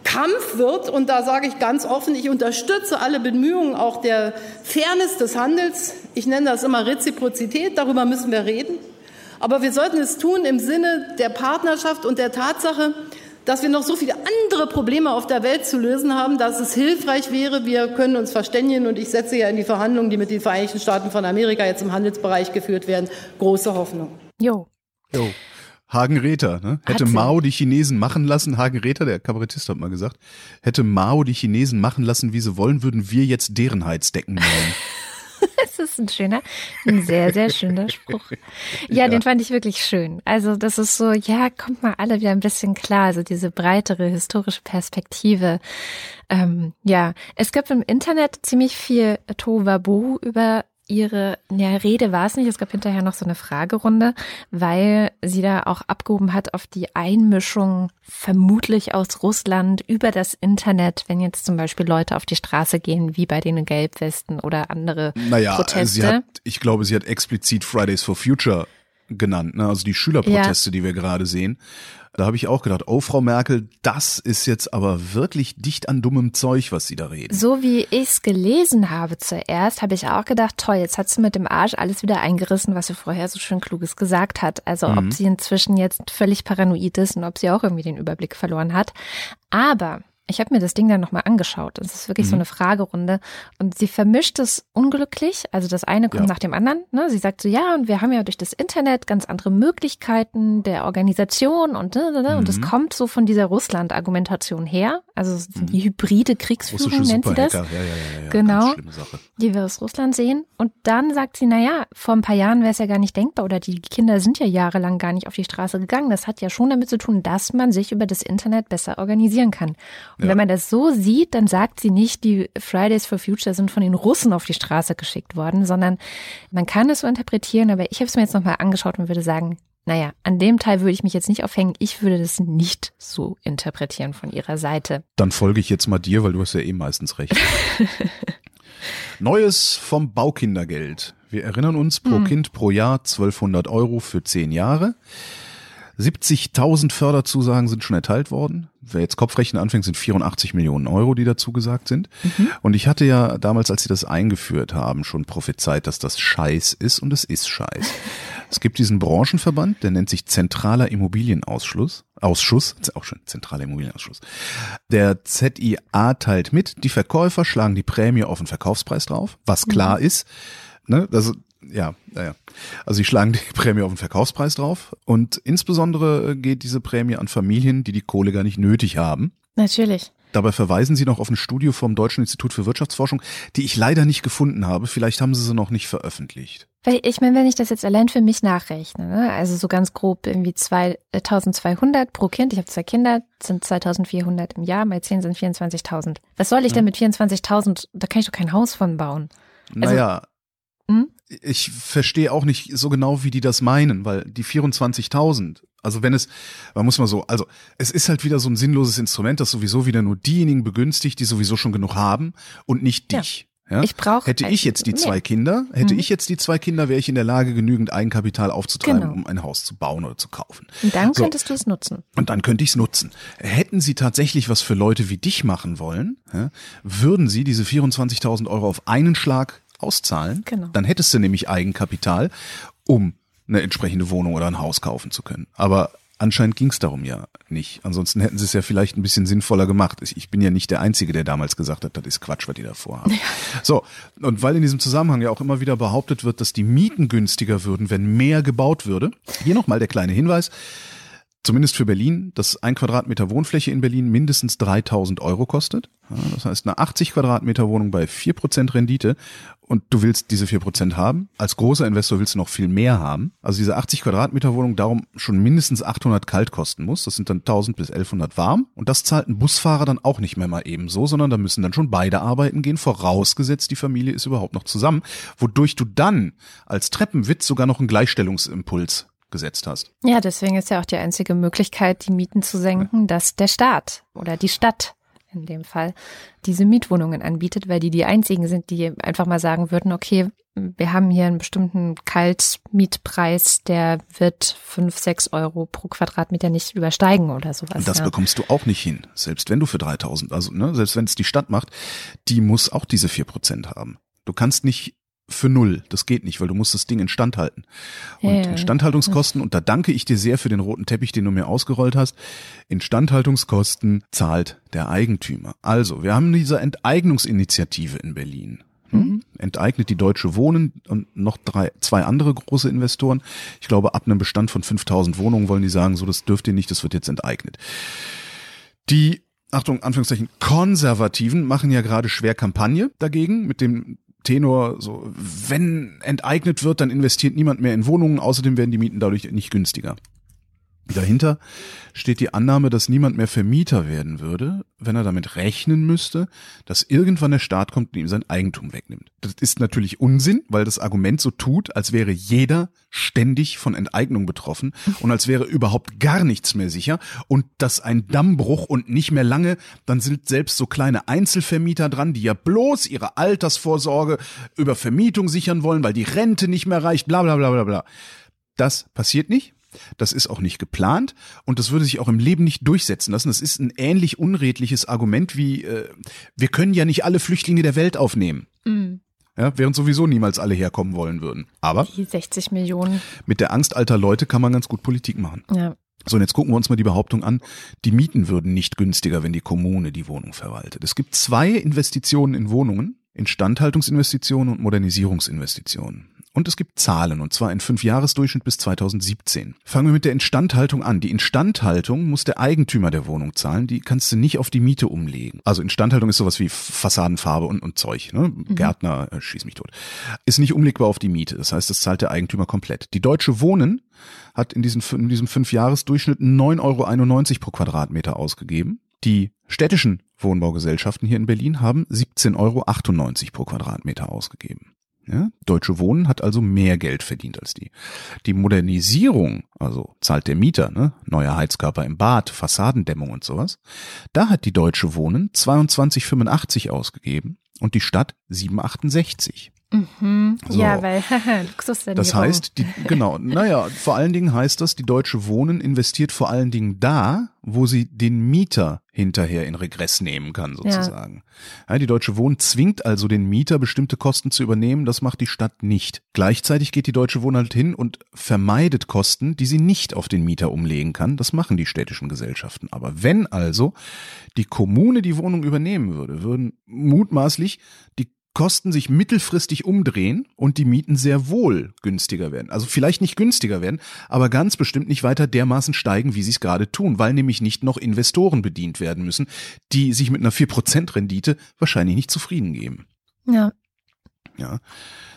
Kampf wird. Und da sage ich ganz offen, ich unterstütze alle Bemühungen auch der Fairness des Handels. Ich nenne das immer Reziprozität, darüber müssen wir reden. Aber wir sollten es tun im Sinne der Partnerschaft und der Tatsache, dass wir noch so viele andere Probleme auf der Welt zu lösen haben, dass es hilfreich wäre, wir können uns verständigen und ich setze ja in die Verhandlungen, die mit den Vereinigten Staaten von Amerika jetzt im Handelsbereich geführt werden, große Hoffnung. Jo. Jo. Hagen Räther, ne? Hätte Mao die Chinesen machen lassen, Hagen Räther, der Kabarettist hat mal gesagt, hätte Mao die Chinesen machen lassen, wie sie wollen, würden wir jetzt deren Heizdecken bauen. es <laughs> ist ein schöner, ein sehr, sehr schöner Spruch. <laughs> Ja, ja, den fand ich wirklich schön. Also das ist so, ja, kommt mal alle wieder ein bisschen klar. Also diese breitere historische Perspektive. Ähm, ja, es gibt im Internet ziemlich viel Tohuwabohu über ihre ja, Rede war es nicht. Es gab hinterher noch so eine Fragerunde, weil sie da auch abgehoben hat auf die Einmischung vermutlich aus Russland über das Internet, wenn jetzt zum Beispiel Leute auf die Straße gehen, wie bei den Gelbwesten oder andere naja, Proteste. Sie hat, ich glaube, sie hat explizit Fridays for Future genannt, ne? also die Schülerproteste, ja. die wir gerade sehen. Da habe ich auch gedacht, oh Frau Merkel, das ist jetzt aber wirklich dicht an dummem Zeug, was Sie da reden. So wie ich es gelesen habe zuerst, habe ich auch gedacht, toll, jetzt hat sie mit dem Arsch alles wieder eingerissen, was sie vorher so schön kluges gesagt hat. Also mhm. ob sie inzwischen jetzt völlig paranoid ist und ob sie auch irgendwie den Überblick verloren hat. Aber ich habe mir das Ding dann nochmal angeschaut. Es ist wirklich mhm. so eine Fragerunde. Und sie vermischt es unglücklich. Also das eine kommt ja. nach dem anderen. Ne? Sie sagt so, ja, und wir haben ja durch das Internet ganz andere Möglichkeiten der Organisation und, mhm. und das mhm. kommt so von dieser Russland-Argumentation her. Also die mhm. hybride Kriegsführung nennt sie das. Ja, ja, ja, ja, genau. Die wir aus Russland sehen. Und dann sagt sie, na ja, vor ein paar Jahren wäre es ja gar nicht denkbar oder die Kinder sind ja jahrelang gar nicht auf die Straße gegangen. Das hat ja schon damit zu tun, dass man sich über das Internet besser organisieren kann. Ja. wenn man das so sieht, dann sagt sie nicht, die Fridays for Future sind von den Russen auf die Straße geschickt worden, sondern man kann es so interpretieren, aber ich habe es mir jetzt nochmal angeschaut und würde sagen, naja, an dem Teil würde ich mich jetzt nicht aufhängen. Ich würde das nicht so interpretieren von ihrer Seite. Dann folge ich jetzt mal dir, weil du hast ja eh meistens recht. <laughs> Neues vom Baukindergeld. Wir erinnern uns pro hm. Kind pro Jahr 1200 Euro für zehn Jahre. 70.000 Förderzusagen sind schon erteilt worden. Wer jetzt Kopfrechnen anfängt, sind 84 Millionen Euro, die dazu gesagt sind. Mhm. Und ich hatte ja damals, als sie das eingeführt haben, schon prophezeit, dass das Scheiß ist und es ist Scheiß. es gibt diesen Branchenverband, der nennt sich Zentraler Immobilienausschuss. Ausschuss, auch schon Zentraler Immobilienausschuss. Der ZIA teilt mit, die Verkäufer schlagen die Prämie auf den Verkaufspreis drauf, was klar mhm. ist. Ne, also ja, ja. Also sie schlagen die <laughs> Prämie auf den Verkaufspreis drauf und insbesondere geht diese Prämie an Familien, die die Kohle gar nicht nötig haben. Natürlich. Dabei verweisen Sie noch auf ein Studio vom Deutschen Institut für Wirtschaftsforschung, die ich leider nicht gefunden habe. Vielleicht haben Sie sie noch nicht veröffentlicht. Weil ich meine, wenn ich das jetzt allein für mich nachrechne, ne? also so ganz grob irgendwie 2200 pro Kind, ich habe zwei Kinder, sind 2400 im Jahr, mal 10 sind 24.000. Was soll ich denn mit 24.000? Da kann ich doch kein Haus von bauen. Also, naja, hm? Ich verstehe auch nicht so genau, wie die das meinen, weil die 24.000, also wenn es, man muss mal so, also es ist halt wieder so ein sinnloses Instrument, das sowieso wieder nur diejenigen begünstigt, die sowieso schon genug haben und nicht dich. Ja. Ja? Ich brauche hätte ich jetzt die zwei Kinder, hätte mhm. ich jetzt die zwei Kinder, wäre ich in der Lage, genügend Eigenkapital aufzutreiben, genau. um ein Haus zu bauen oder zu kaufen. Und dann so. könntest du es nutzen. Und dann könnte ich es nutzen. Hätten sie tatsächlich was für Leute wie dich machen wollen, ja, würden sie diese 24.000 Euro auf einen Schlag auszahlen. Genau. Dann hättest du nämlich Eigenkapital, um eine entsprechende Wohnung oder ein Haus kaufen zu können. Aber anscheinend ging es darum ja nicht. Ansonsten hätten sie es ja vielleicht ein bisschen sinnvoller gemacht. Ich bin ja nicht der Einzige, der damals gesagt hat, das ist Quatsch, was die da vorhaben. Ja. So, und weil in diesem Zusammenhang ja auch immer wieder behauptet wird, dass die Mieten günstiger würden, wenn mehr gebaut würde. Hier nochmal der kleine Hinweis zumindest für Berlin, dass ein Quadratmeter Wohnfläche in Berlin mindestens 3000 Euro kostet. das heißt, eine 80 Quadratmeter Wohnung bei 4% Rendite und du willst diese 4% haben. Als großer Investor willst du noch viel mehr haben. Also diese 80 Quadratmeter Wohnung darum schon mindestens 800 kalt kosten muss. Das sind dann 1000 bis 1100 warm. Und das zahlt ein Busfahrer dann auch nicht mehr mal ebenso, sondern da müssen dann schon beide arbeiten gehen, vorausgesetzt die Familie ist überhaupt noch zusammen, wodurch du dann als Treppenwitz sogar noch einen Gleichstellungsimpuls gesetzt hast. Ja, deswegen ist ja auch die einzige Möglichkeit, die Mieten zu senken, dass der Staat oder die Stadt in dem Fall diese Mietwohnungen anbietet, weil die die einzigen sind, die einfach mal sagen würden, okay, wir haben hier einen bestimmten Kaltmietpreis, der wird fünf, sechs Euro pro Quadratmeter nicht übersteigen oder sowas. Und das ja. bekommst du auch nicht hin, selbst wenn du für 3000, also ne, selbst wenn es die Stadt macht, die muss auch diese vier Prozent haben. Du kannst nicht für null. Das geht nicht, weil du musst das Ding instand halten. Und ja, Instandhaltungskosten, und da danke ich dir sehr für den roten Teppich, den du mir ausgerollt hast, Instandhaltungskosten zahlt der Eigentümer. Also, wir haben diese Enteignungsinitiative in Berlin. Hm? Mhm. Enteignet die Deutsche Wohnen und noch drei, zwei andere große Investoren. Ich glaube, ab einem Bestand von 5000 Wohnungen wollen die sagen, so, das dürft ihr nicht, das wird jetzt enteignet. Die Achtung, Anführungszeichen, Konservativen machen ja gerade schwer Kampagne dagegen mit dem Tenor, so, wenn enteignet wird, dann investiert niemand mehr in Wohnungen, außerdem werden die Mieten dadurch nicht günstiger. Dahinter steht die Annahme, dass niemand mehr Vermieter werden würde, wenn er damit rechnen müsste, dass irgendwann der Staat kommt und ihm sein Eigentum wegnimmt. Das ist natürlich Unsinn, weil das Argument so tut, als wäre jeder ständig von Enteignung betroffen und als wäre überhaupt gar nichts mehr sicher und dass ein Dammbruch und nicht mehr lange, dann sind selbst so kleine Einzelvermieter dran, die ja bloß ihre Altersvorsorge über Vermietung sichern wollen, weil die Rente nicht mehr reicht, bla bla bla bla bla. Das passiert nicht. Das ist auch nicht geplant und das würde sich auch im Leben nicht durchsetzen lassen. Das ist ein ähnlich unredliches Argument wie, äh, wir können ja nicht alle Flüchtlinge der Welt aufnehmen. Mhm. Ja, während sowieso niemals alle herkommen wollen würden. Aber die 60 Millionen. Mit der Angst alter Leute kann man ganz gut Politik machen. Ja. So, und jetzt gucken wir uns mal die Behauptung an, die Mieten würden nicht günstiger, wenn die Kommune die Wohnung verwaltet. Es gibt zwei Investitionen in Wohnungen, Instandhaltungsinvestitionen und Modernisierungsinvestitionen. Und es gibt Zahlen, und zwar in Fünfjahresdurchschnitt bis 2017. Fangen wir mit der Instandhaltung an. Die Instandhaltung muss der Eigentümer der Wohnung zahlen, die kannst du nicht auf die Miete umlegen. Also Instandhaltung ist sowas wie Fassadenfarbe und, und Zeug, ne? Mhm. Gärtner, äh, schieß mich tot. Ist nicht umlegbar auf die Miete, das heißt, das zahlt der Eigentümer komplett. Die Deutsche Wohnen hat in diesem, in diesem Fünfjahresdurchschnitt 9,91 Euro pro Quadratmeter ausgegeben. Die städtischen Wohnbaugesellschaften hier in Berlin haben 17,98 Euro pro Quadratmeter ausgegeben. Ja, Deutsche Wohnen hat also mehr Geld verdient als die. Die Modernisierung, also zahlt der Mieter, ne, neuer Heizkörper im Bad, Fassadendämmung und sowas, da hat die Deutsche Wohnen 22,85 ausgegeben und die Stadt 7,68. Mhm. So. Ja, weil <laughs> Luxussanierung. Das heißt, die, genau, naja, vor allen Dingen heißt das, die Deutsche Wohnen investiert vor allen Dingen da, wo sie den Mieter hinterher in Regress nehmen kann, sozusagen. Ja. ja. die Deutsche Wohnen zwingt also den Mieter, bestimmte Kosten zu übernehmen, das macht die Stadt nicht. Gleichzeitig geht die Deutsche Wohnen halt hin und vermeidet Kosten, die sie nicht auf den Mieter umlegen kann. Das machen die städtischen Gesellschaften. Aber wenn also die Kommune die Wohnung übernehmen würde, würden mutmaßlich die Kosten sich mittelfristig umdrehen und die Mieten sehr wohl günstiger werden. Also vielleicht nicht günstiger werden, aber ganz bestimmt nicht weiter dermaßen steigen, wie sie es gerade tun, weil nämlich nicht noch Investoren bedient werden müssen, die sich mit einer 4% Rendite wahrscheinlich nicht zufrieden geben. Ja. Ja.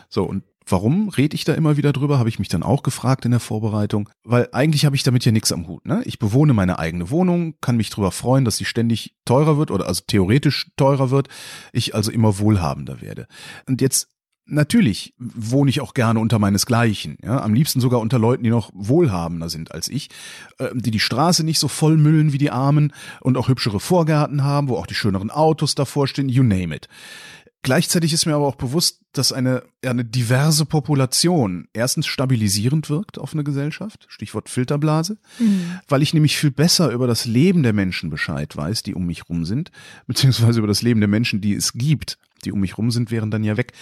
So, und Warum rede ich da immer wieder drüber, habe ich mich dann auch gefragt in der Vorbereitung, weil eigentlich habe ich damit ja nichts am Hut. Ne? Ich bewohne meine eigene Wohnung, kann mich drüber freuen, dass sie ständig teurer wird oder also theoretisch teurer wird, ich also immer wohlhabender werde. Und jetzt Natürlich wohne ich auch gerne unter meinesgleichen, ja, am liebsten sogar unter Leuten, die noch wohlhabender sind als ich, äh, die die Straße nicht so vollmüllen wie die Armen und auch hübschere Vorgärten haben, wo auch die schöneren Autos davor stehen, you name it. Gleichzeitig ist mir aber auch bewusst, dass eine, eine diverse Population erstens stabilisierend wirkt auf eine Gesellschaft, Stichwort Filterblase, mhm. weil ich nämlich viel besser über das Leben der Menschen Bescheid weiß, die um mich rum sind, beziehungsweise über das Leben der Menschen, die es gibt, die um mich rum sind, wären dann ja weg.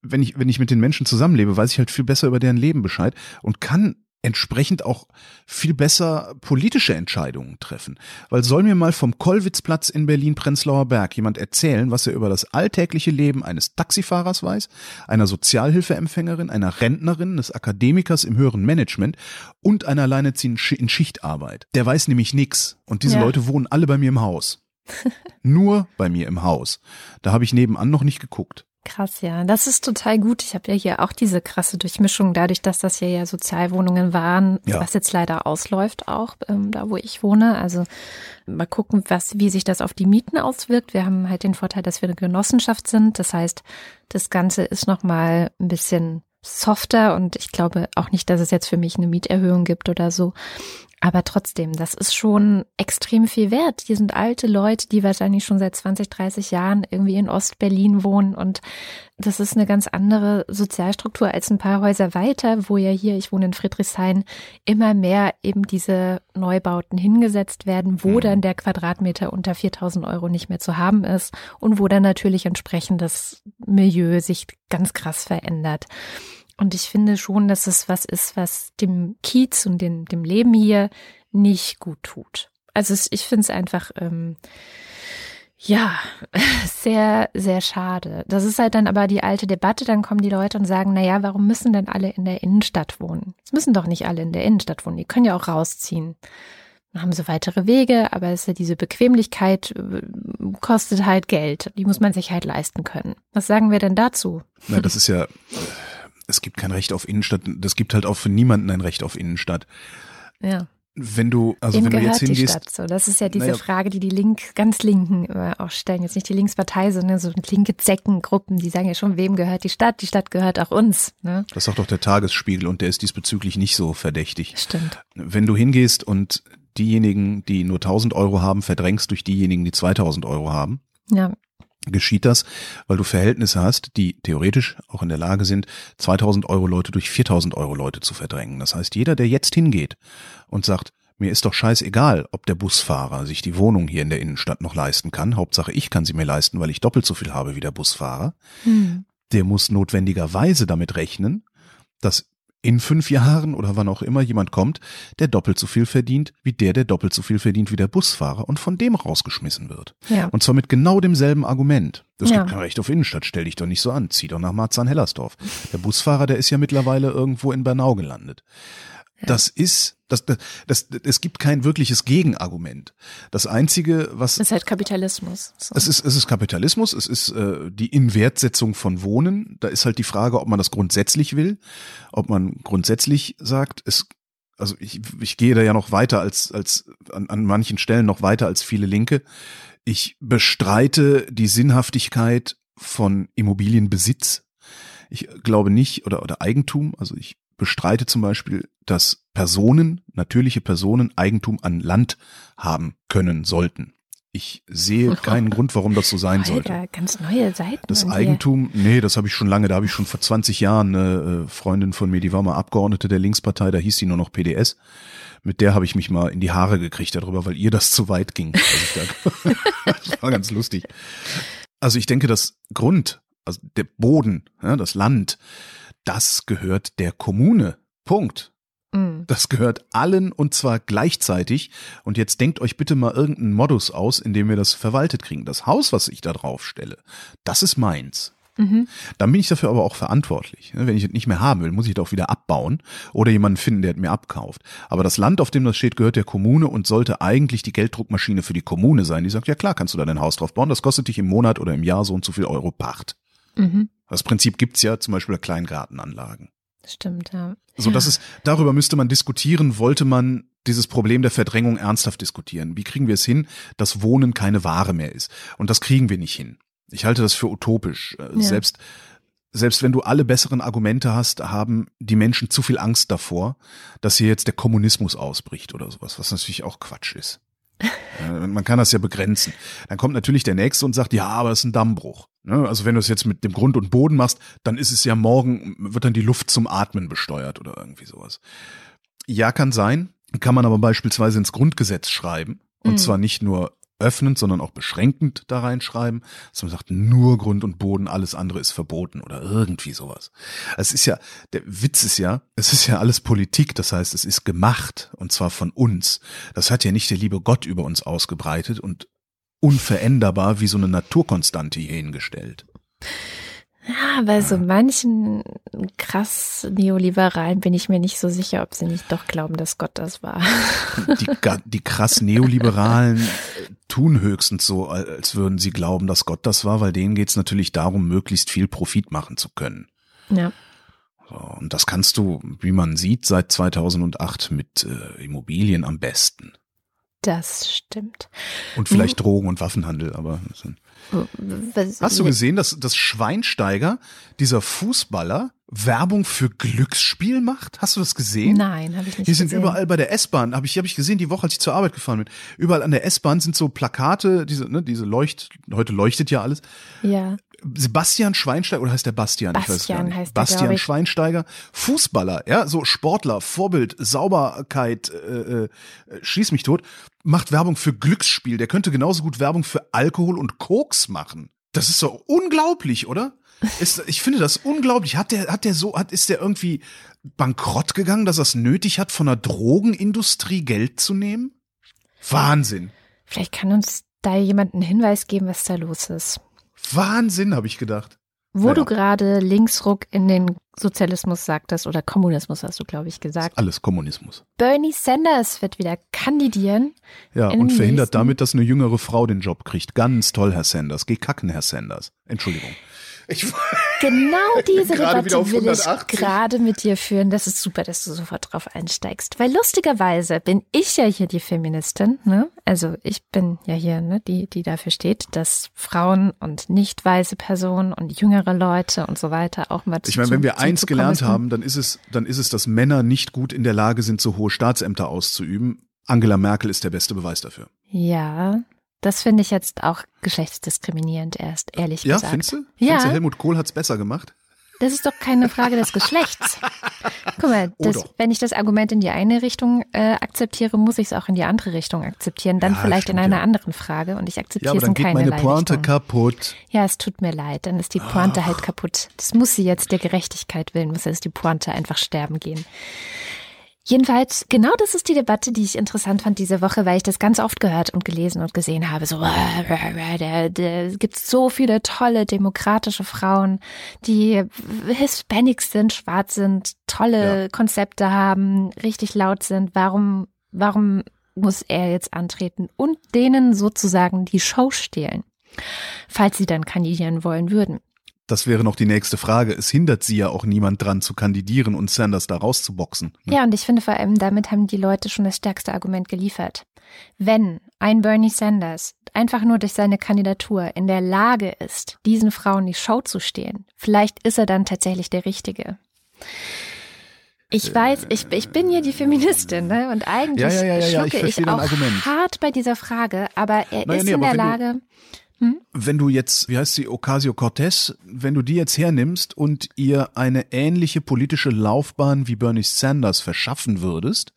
Wenn ich, wenn ich mit den Menschen zusammenlebe, weiß ich halt viel besser über deren Leben Bescheid und kann entsprechend auch viel besser politische Entscheidungen treffen. Weil soll mir mal vom Kollwitzplatz in Berlin-Prenzlauer Berg jemand erzählen, was er über das alltägliche Leben eines Taxifahrers weiß, einer Sozialhilfeempfängerin, einer Rentnerin, des Akademikers im höheren Management und einer Alleinerziehenden in Schichtarbeit. Der weiß nämlich nix. Und diese ja. Leute wohnen alle bei mir im Haus. <laughs> Nur bei mir im Haus. Da habe ich nebenan noch nicht geguckt. Krass, ja. Das ist total gut. Ich habe ja hier auch diese krasse Durchmischung, dadurch, dass das hier ja Sozialwohnungen waren, ja. was jetzt leider ausläuft auch, ähm, da wo ich wohne. Also mal gucken, was, wie sich das auf die Mieten auswirkt. Wir haben halt den Vorteil, dass wir eine Genossenschaft sind. Das heißt, das Ganze ist nochmal ein bisschen softer und ich glaube auch nicht, dass es jetzt für mich eine Mieterhöhung gibt oder so. Aber trotzdem, das ist schon extrem viel wert. Hier sind alte Leute, die wahrscheinlich schon seit 20, 30 Jahren irgendwie in Ostberlin wohnen und das ist eine ganz andere Sozialstruktur als ein paar Häuser weiter, wo ja hier, ich wohne in Friedrichshain, immer mehr eben diese Neubauten hingesetzt werden, wo mhm. dann der Quadratmeter unter 4000 Euro nicht mehr zu haben ist und wo dann natürlich entsprechend das Milieu sich ganz krass verändert. Und ich finde schon, dass es was ist, was dem Kiez und dem, dem Leben hier nicht gut tut. Also ich finde es einfach, ähm, ja, <laughs> sehr, sehr schade. Das ist halt dann aber die alte Debatte. Dann kommen die Leute und sagen, na ja, warum müssen denn alle in der Innenstadt wohnen? Es müssen doch nicht alle in der Innenstadt wohnen. Die können ja auch rausziehen. Dann haben sie weitere Wege, aber es ist ja diese Bequemlichkeit äh, kostet halt Geld. Die muss man sich halt leisten können. Was sagen wir denn dazu? Na, das ist ja, es gibt kein Recht auf Innenstadt. Das gibt halt auch für niemanden ein Recht auf Innenstadt. Ja. Wenn du, also Wem wenn du gehört jetzt die hingehst, Stadt so? Das ist ja diese Naja. Frage, die die Link, ganz Linken immer auch stellen. Jetzt nicht die Linkspartei, sondern so linke Zeckengruppen, die sagen ja schon, wem gehört die Stadt? Die Stadt gehört auch uns. Ne? das sagt doch der Tagesspiegel und der ist diesbezüglich nicht so verdächtig. Stimmt. Wenn du hingehst und diejenigen, die nur 1000 Euro haben, verdrängst durch diejenigen, die 2000 Euro haben, Ja, geschieht das, weil du Verhältnisse hast, die theoretisch auch in der Lage sind, 2000 Euro Leute durch 4000 Euro Leute zu verdrängen. Das heißt, jeder, der jetzt hingeht und sagt, mir ist doch scheißegal, ob der Busfahrer sich die Wohnung hier in der Innenstadt noch leisten kann, Hauptsache ich kann sie mir leisten, weil ich doppelt so viel habe wie der Busfahrer, hm. der muss notwendigerweise damit rechnen, dass in fünf Jahren oder wann auch immer jemand kommt, der doppelt so viel verdient wie der, der doppelt so viel verdient wie der Busfahrer und von dem rausgeschmissen wird. ja. Und zwar mit genau demselben Argument. Das Ja. gibt kein Recht auf Innenstadt, stell dich doch nicht so an, zieh doch nach Marzahn-Hellersdorf. Der Busfahrer, der ist ja mittlerweile irgendwo in Bernau gelandet. Das ist, das, das, das, es gibt kein wirkliches Gegenargument. Das einzige, was Das ist halt Kapitalismus. So. es ist, es ist Kapitalismus, es ist äh, die Inwertsetzung von Wohnen. Da ist halt die Frage, ob man das grundsätzlich will, ob man grundsätzlich sagt, es, also ich, ich gehe da ja noch weiter als, als an, an manchen Stellen noch weiter als viele Linke. Ich bestreite die Sinnhaftigkeit von Immobilienbesitz. Ich glaube nicht, oder, oder Eigentum, also ich bestreite zum Beispiel, dass Personen, natürliche Personen Eigentum an Land haben können sollten. Ich sehe <laughs> keinen Grund, warum das so sein sollte. Alter, ganz neue Seiten. Das Eigentum, nee, das habe ich schon lange, da habe ich schon vor 20 Jahren eine äh, Freundin von mir, die war mal Abgeordnete der Linkspartei, da hieß die nur noch PDS. Mit der habe ich mich mal in die Haare gekriegt darüber, weil ihr das zu weit ging. <laughs> da, <laughs> das war ganz lustig. Also ich denke, das Grund, also der Boden, ja, das Land, das gehört der Kommune. Punkt. Mm. Das gehört allen und zwar gleichzeitig. Und jetzt denkt euch bitte mal irgendeinen Modus aus, in dem wir das verwaltet kriegen. Das Haus, was ich da drauf stelle, das ist meins. Mhm. Dann bin ich dafür aber auch verantwortlich. Wenn ich es nicht mehr haben will, muss ich das auch wieder abbauen oder jemanden finden, der es mir abkauft. Aber das Land, auf dem das steht, gehört der Kommune und sollte eigentlich die Gelddruckmaschine für die Kommune sein. Die sagt, ja klar, kannst du da dein Haus drauf bauen. Das kostet dich im Monat oder im Jahr so und so viel Euro Pacht. Mhm. Das Prinzip gibt's ja zum Beispiel bei Kleingartenanlagen. Stimmt, ja. So, das ist, darüber müsste man diskutieren, wollte man dieses Problem der Verdrängung ernsthaft diskutieren. Wie kriegen wir es hin, dass Wohnen keine Ware mehr ist? Und das kriegen wir nicht hin. Ich halte das für utopisch. Äh, Ja. Selbst, selbst wenn du alle besseren Argumente hast, haben die Menschen zu viel Angst davor, dass hier jetzt der Kommunismus ausbricht oder sowas, was natürlich auch Quatsch ist. Äh, Man kann das ja begrenzen. Dann kommt natürlich der Nächste und sagt, ja, aber es ist ein Dammbruch. Ne? Also wenn du es jetzt mit dem Grund und Boden machst, dann ist es ja morgen, wird dann die Luft zum Atmen besteuert oder irgendwie sowas. Ja, kann sein. Kann man aber beispielsweise ins Grundgesetz schreiben. Und Mhm. zwar nicht nur öffnend, sondern auch beschränkend da reinschreiben, dass man sagt, nur Grund und Boden, alles andere ist verboten oder irgendwie sowas. Es ist ja, der Witz ist ja, es ist ja alles Politik, das heißt, es ist gemacht und zwar von uns. Das hat ja nicht der liebe Gott über uns ausgebreitet und unveränderbar wie so eine Naturkonstante hier hingestellt. Ja, bei so manchen krass Neoliberalen bin ich mir nicht so sicher, ob sie nicht doch glauben, dass Gott das war. <laughs> Die, die krass Neoliberalen äh, tun höchstens so, als würden sie glauben, dass Gott das war, weil denen geht's natürlich darum, möglichst viel Profit machen zu können. Ja. Und das kannst du, wie man sieht, seit 2008 mit äh, Immobilien am besten. Das stimmt. Und vielleicht Drogen- und Waffenhandel, aber. Was, Hast du gesehen, dass, dass Schweinsteiger, dieser Fußballer, Werbung für Glücksspiel macht? Hast du das gesehen? Nein, habe ich nicht Hier sind gesehen. überall bei der S-Bahn, habe ich, hab ich gesehen, die Woche, als ich zur Arbeit gefahren bin. Überall an der S-Bahn sind so Plakate, diese, ne, diese Leucht, heute leuchtet ja alles. Ja. Sebastian Schweinsteiger, oder heißt der Bastian? ich weiß Bastian heißt der, Bastian. Schweinsteiger, Fußballer, ja, so Sportler, Vorbild, Sauberkeit, äh, äh, schieß mich tot, macht Werbung für Glücksspiel. Der könnte genauso gut Werbung für Alkohol und Koks machen. Das ist so unglaublich, oder? Ist, ich finde das unglaublich. Hat der, hat der so, hat, ist der irgendwie bankrott gegangen, dass er es nötig hat, von der Drogenindustrie Geld zu nehmen? Wahnsinn. Vielleicht kann uns da jemand einen Hinweis geben, was da los ist. Wahnsinn, habe ich gedacht. Wo Naja. du gerade Linksruck in den Sozialismus sagtest oder Kommunismus hast du, glaube ich, gesagt. Alles Kommunismus. Bernie Sanders wird wieder kandidieren. Ja, und verhindert damit, dass eine jüngere Frau den Job kriegt. Ganz toll, Herr Sanders. Geh kacken, Herr Sanders. Entschuldigung. Ich, <laughs> Genau diese Debatte will ich 180. gerade mit dir führen. Das ist super, dass du sofort drauf einsteigst. Weil lustigerweise bin ich ja hier die Feministin, ne? Also ich bin ja hier, ne, die, die dafür steht, dass Frauen und nicht weiße Personen und jüngere Leute und so weiter auch mal ich meine, wenn wir eins gelernt haben, dann ist es, dann ist es, dass Männer nicht gut in der Lage sind, so hohe Staatsämter auszuüben. Angela Merkel ist der beste Beweis dafür. Ja, das finde ich jetzt auch geschlechtsdiskriminierend erst, ehrlich Ja, gesagt. findest du? Ja. Findest du, Helmut Kohl hat's besser gemacht? Das ist doch keine Frage des Geschlechts. <laughs> Guck mal, Oh das, doch. wenn ich das Argument in die eine Richtung äh, akzeptiere, muss ich es auch in die andere Richtung akzeptieren. Dann Ja, vielleicht in stimmt, einer ja. anderen Frage und ich Ja, akzeptiere aber es dann in geht keinerlei meine Pointe Richtung. kaputt. Ja, es tut mir leid, dann ist die Pointe halt kaputt. Das muss sie jetzt der Gerechtigkeit willen, muss jetzt die Pointe einfach sterben gehen. Jedenfalls, genau das ist die Debatte, die ich interessant fand diese Woche, weil ich das ganz oft gehört und gelesen und gesehen habe. So, äh, da, da es gibt so viele tolle demokratische Frauen, die Hispanics sind, schwarz sind, tolle Konzepte haben, richtig laut sind. Warum, warum muss er jetzt antreten und denen sozusagen die Show stehlen? falls sie dann kandidieren wollen würden. Das wäre noch die nächste Frage. Es hindert sie ja auch niemand dran zu kandidieren und Sanders da rauszuboxen. ne? Ja, und ich finde vor allem, damit haben die Leute schon das stärkste Argument geliefert. Wenn ein Bernie Sanders einfach nur durch seine Kandidatur in der Lage ist, diesen Frauen die Show zu stehen, vielleicht ist er dann tatsächlich der Richtige. Ich weiß, ich, ich bin hier die Feministin, ne? Und eigentlich Ja, ja, ja, ich schlucke ich dein auch Argument. hart bei dieser Frage, aber er Naja, ist nee, in der wenn Lage, Wenn du jetzt, wie heißt sie, Ocasio-Cortez, wenn du die jetzt hernimmst und ihr eine ähnliche politische Laufbahn wie Bernie Sanders verschaffen würdest,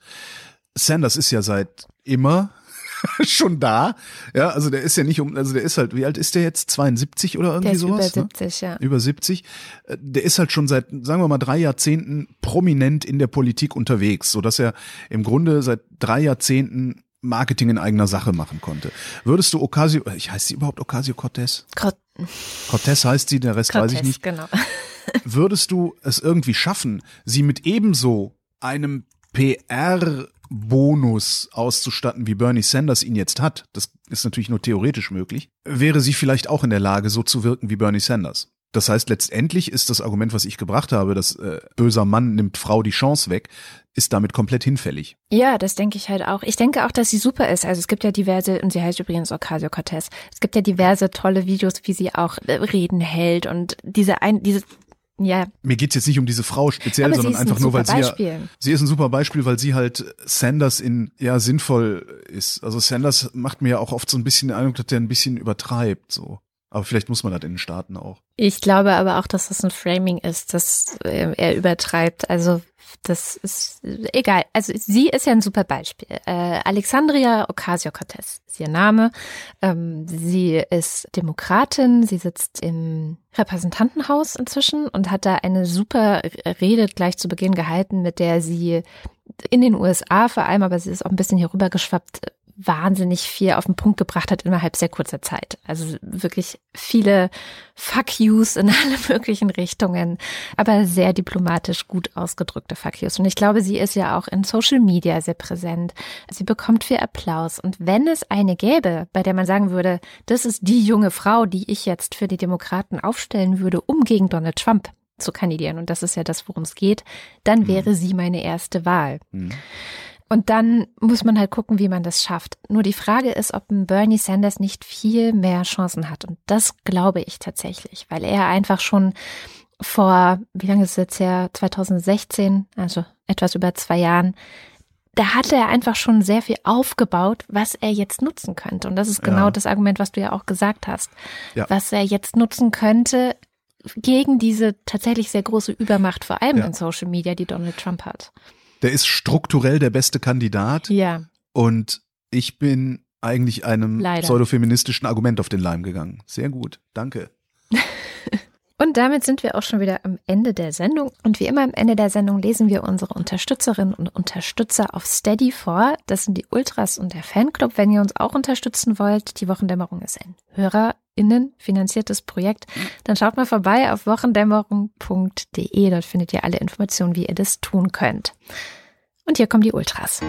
Sanders ist ja seit immer <laughs> schon da, ja, also der ist ja nicht um, also der ist halt, wie alt ist der jetzt? 72 oder irgendwie der ist über sowas? ne? 70, ja. über 70. Äh, Der ist halt schon seit, sagen wir mal, drei Jahrzehnten prominent in der Politik unterwegs, so dass er im Grunde seit drei Jahrzehnten Marketing in eigener Sache machen konnte. Würdest du Ocasio, äh, ich heißt sie überhaupt Ocasio-Cortez? Cort- Cortez heißt sie, der Rest weiß ich Cortez, nicht. genau. <laughs> Würdest du es irgendwie schaffen, sie mit ebenso einem PR-Bonus auszustatten, wie Bernie Sanders ihn jetzt hat? Das ist natürlich nur theoretisch möglich. Wäre sie vielleicht auch in der Lage, so zu wirken wie Bernie Sanders? Das heißt, letztendlich ist das Argument, was ich gebracht habe, dass äh, böser Mann nimmt Frau die Chance weg, ist damit komplett hinfällig. Ja, das denke ich halt auch. Ich denke auch, dass sie super ist. Also es gibt ja diverse, und sie heißt übrigens Ocasio-Cortez, es gibt ja diverse tolle Videos, wie sie auch äh, Reden hält und diese ein, diese, ja, Mir geht's jetzt nicht um diese Frau speziell, sondern ein einfach nur, weil sie ja, sie ist ein super Beispiel, weil sie halt Sanders in, ja, sinnvoll ist. Also Sanders macht mir ja auch oft so ein bisschen den Eindruck, dass der ein bisschen übertreibt, so. Aber vielleicht muss man das in den Staaten auch. Ich glaube aber auch, dass das ein Framing ist, dass äh, er übertreibt. Also das ist egal. Also sie ist ja ein super Beispiel. Äh, Alexandria Ocasio-Cortez ist ihr Name. Ähm, sie ist Demokratin. Sie sitzt im Repräsentantenhaus inzwischen und hat da eine super Rede gleich zu Beginn gehalten, mit der sie in den USA vor allem, aber sie ist auch ein bisschen hier rüber geschwappt, wahnsinnig viel auf den Punkt gebracht hat innerhalb sehr kurzer Zeit. Also wirklich viele Fuck yous in <laughs> alle möglichen Richtungen, aber sehr diplomatisch gut ausgedrückte Fuck yous. Und ich glaube, sie ist ja auch in Social Media sehr präsent. Sie bekommt viel Applaus. Und wenn es eine gäbe, bei der man sagen würde, das ist die junge Frau, die ich jetzt für die Demokraten aufstellen würde, um gegen Donald Trump zu kandidieren, und das ist ja das, worum es geht, dann wäre sie meine erste Wahl. Und dann muss man halt gucken, wie man das schafft. Nur die Frage ist, ob ein Bernie Sanders nicht viel mehr Chancen hat. Und das glaube ich tatsächlich, weil er einfach schon vor, wie lange ist es jetzt her, 2016, also etwas über zwei Jahren, da hatte er einfach schon sehr viel aufgebaut, was er jetzt nutzen könnte. Und das ist genau Ja. das Argument, was du ja auch gesagt hast. Ja. Was er jetzt nutzen könnte gegen diese tatsächlich sehr große Übermacht, vor allem Ja. in Social Media, die Donald Trump hat. Der ist strukturell der beste Kandidat Ja. und ich bin eigentlich einem Leider. pseudofeministischen Argument auf den Leim gegangen. Sehr gut, danke. Und damit sind wir auch schon wieder am Ende der Sendung. Und wie immer am Ende der Sendung lesen wir unsere Unterstützerinnen und Unterstützer auf Steady vor. Das sind die Ultras und der Fanclub. Wenn ihr uns auch unterstützen wollt, die Wochendämmerung ist ein HörerInnen finanziertes Projekt, dann schaut mal vorbei auf wochendämmerung.de. Dort findet ihr alle Informationen, wie ihr das tun könnt. Und hier kommen die Ultras.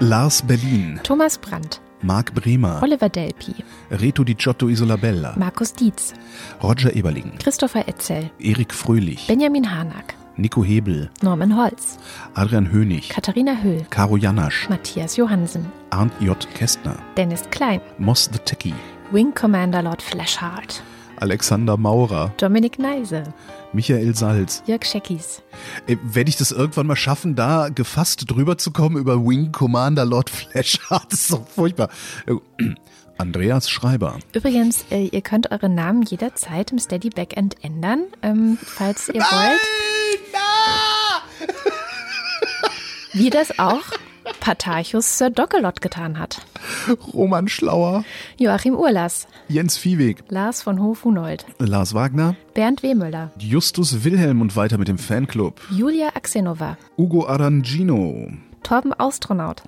Lars Berlin, Thomas Brandt, Marc Bremer, Oliver Delpi, Reto Di Giotto Isolabella, Markus Dietz, Roger Eberling, Christopher Etzel, Erik Fröhlich, Benjamin Harnack, Nico Hebel, Norman Holz, Adrian Hönig, Katharina Höhl, Caro Janasch, Matthias Johansen, Arndt J. Kästner, Dennis Klein, Moss the Techie, Wing Commander Lord Flashheart, Alexander Maurer, Dominik Neise, Michael Salz. Jörg Scheckis, Äh, Werde ich das irgendwann mal schaffen, da gefasst drüber zu kommen über Wing Commander Lord <laughs> Flashheart? Das ist so furchtbar. Äh, <clears throat> Andreas Schreiber, Übrigens, äh, ihr könnt eure Namen jederzeit im Steady Backend ändern, ähm, falls ihr wollt. Wie das auch Patarchus Sir Dockelot getan hat. Roman Schlauer, Joachim Urlas, Jens Viehweg, Lars von Hof-Hunold, Lars Wagner, Bernd Wehmüller, Justus Wilhelm und weiter mit dem Fanclub, Julia Axenova, Ugo Arangino, Torben Austronaut,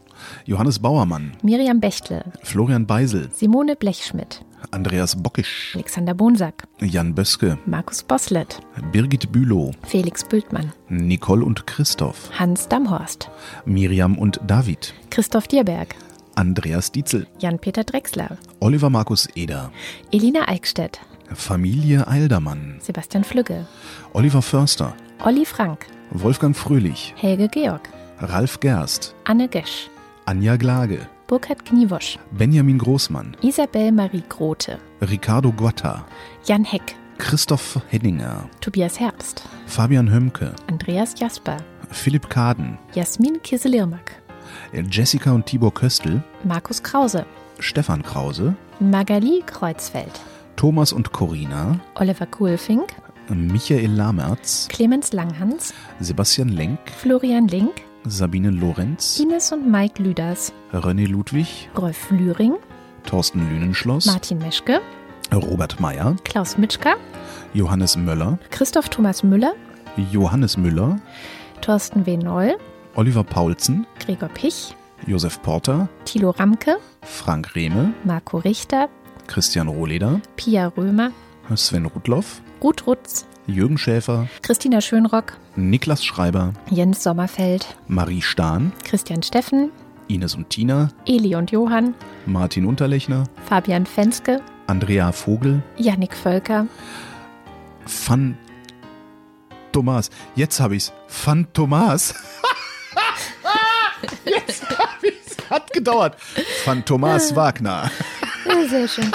Johannes Bauermann, Miriam Bechtle, Florian Beisel, Simone Blechschmidt, Andreas Bockisch, Alexander Bonsack, Jan Böske, Markus Boslett, Birgit Bülow, Felix Bültmann, Nicole und Christoph, Hans Damhorst, Miriam und David, Christoph Dierberg, Andreas Dietzel, Jan-Peter Drechsler, Oliver Markus Eder, Elina Eickstedt, Familie Eildermann, Sebastian Flügge, Oliver Förster, Olli Frank, Wolfgang Fröhlich, Helge Georg, Ralf Gerst, Anne Gesch, Anja Glage, Burkhard Kniewosch, Benjamin Großmann, Isabel Marie Grote, Ricardo Guatta, Jan Heck, Christoph Henninger, Tobias Herbst, Fabian Hömke, Andreas Jasper, Philipp Kaden, Jasmin Kiselirmak, Jessica und Tibor Köstl, Markus Krause, Stefan Krause, Magali Kreuzfeld, Thomas und Corina, Oliver Kuhlfink, Michael Lamertz, Clemens Langhans, Sebastian Lenk, Florian Link, Sabine Lorenz, Ines und Mike Lüders, René Ludwig, Rolf Lühring, Thorsten Lünenschloss, Martin Meschke, Robert Meyer, Klaus Mitschka, Johannes Möller, Christoph Thomas Müller, Johannes Müller, Thorsten W. Noll, Oliver Paulsen, Gregor Pich, Josef Porter, Thilo Ramke, Frank Rehme, Marco Richter, Christian Rohleder, Pia Römer, Sven Rudloff, Ruth Rutz, Jürgen Schäfer, Christina Schönrock, Niklas Schreiber, Jens Sommerfeld, Marie Stahn, Christian Steffen, Ines und Tina, Eli und Johann, Martin Unterlechner, Fabian Fenske, Andrea Vogel, Yannick Völker, Van Thomas. Jetzt habe ich's. Van Thomas. <laughs> Jetzt habe ich's. Hat gedauert. Van Thomas Wagner. Ja, sehr schön.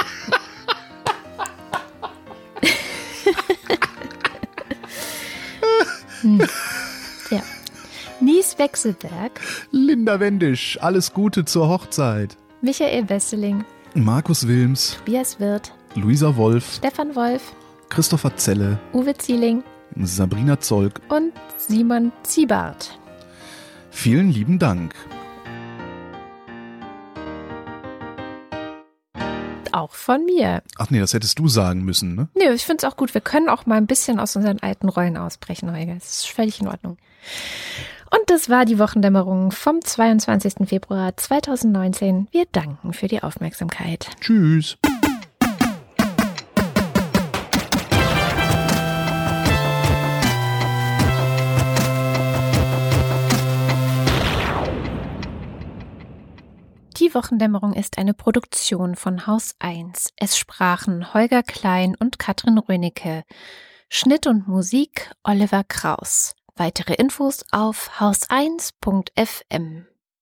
<laughs> Ja. Nies Wechselberg, Linda Wendisch. Alles Gute zur Hochzeit. Michael Wesseling, Markus Wilms, Tobias Wirth, Luisa Wolf, Stefan Wolf, Christopher Zelle, Uwe Zieling Sabrina Zolk. und Simon Ziebart. Vielen lieben Dank. Auch von mir. Ach nee, das hättest du sagen müssen, ne? Nee, ich finde es auch gut. Wir können auch mal ein bisschen aus unseren alten Rollen ausbrechen, Holger. Das ist völlig in Ordnung. Und das war die Wochendämmerung vom 22. Februar 2019. Wir danken für die Aufmerksamkeit. Tschüss. Die Wochendämmerung ist eine Produktion von Haus 1. Es sprachen Holger Klein und Katrin Rönecke. Schnitt und Musik Oliver Kraus. Weitere Infos auf haus1.fm.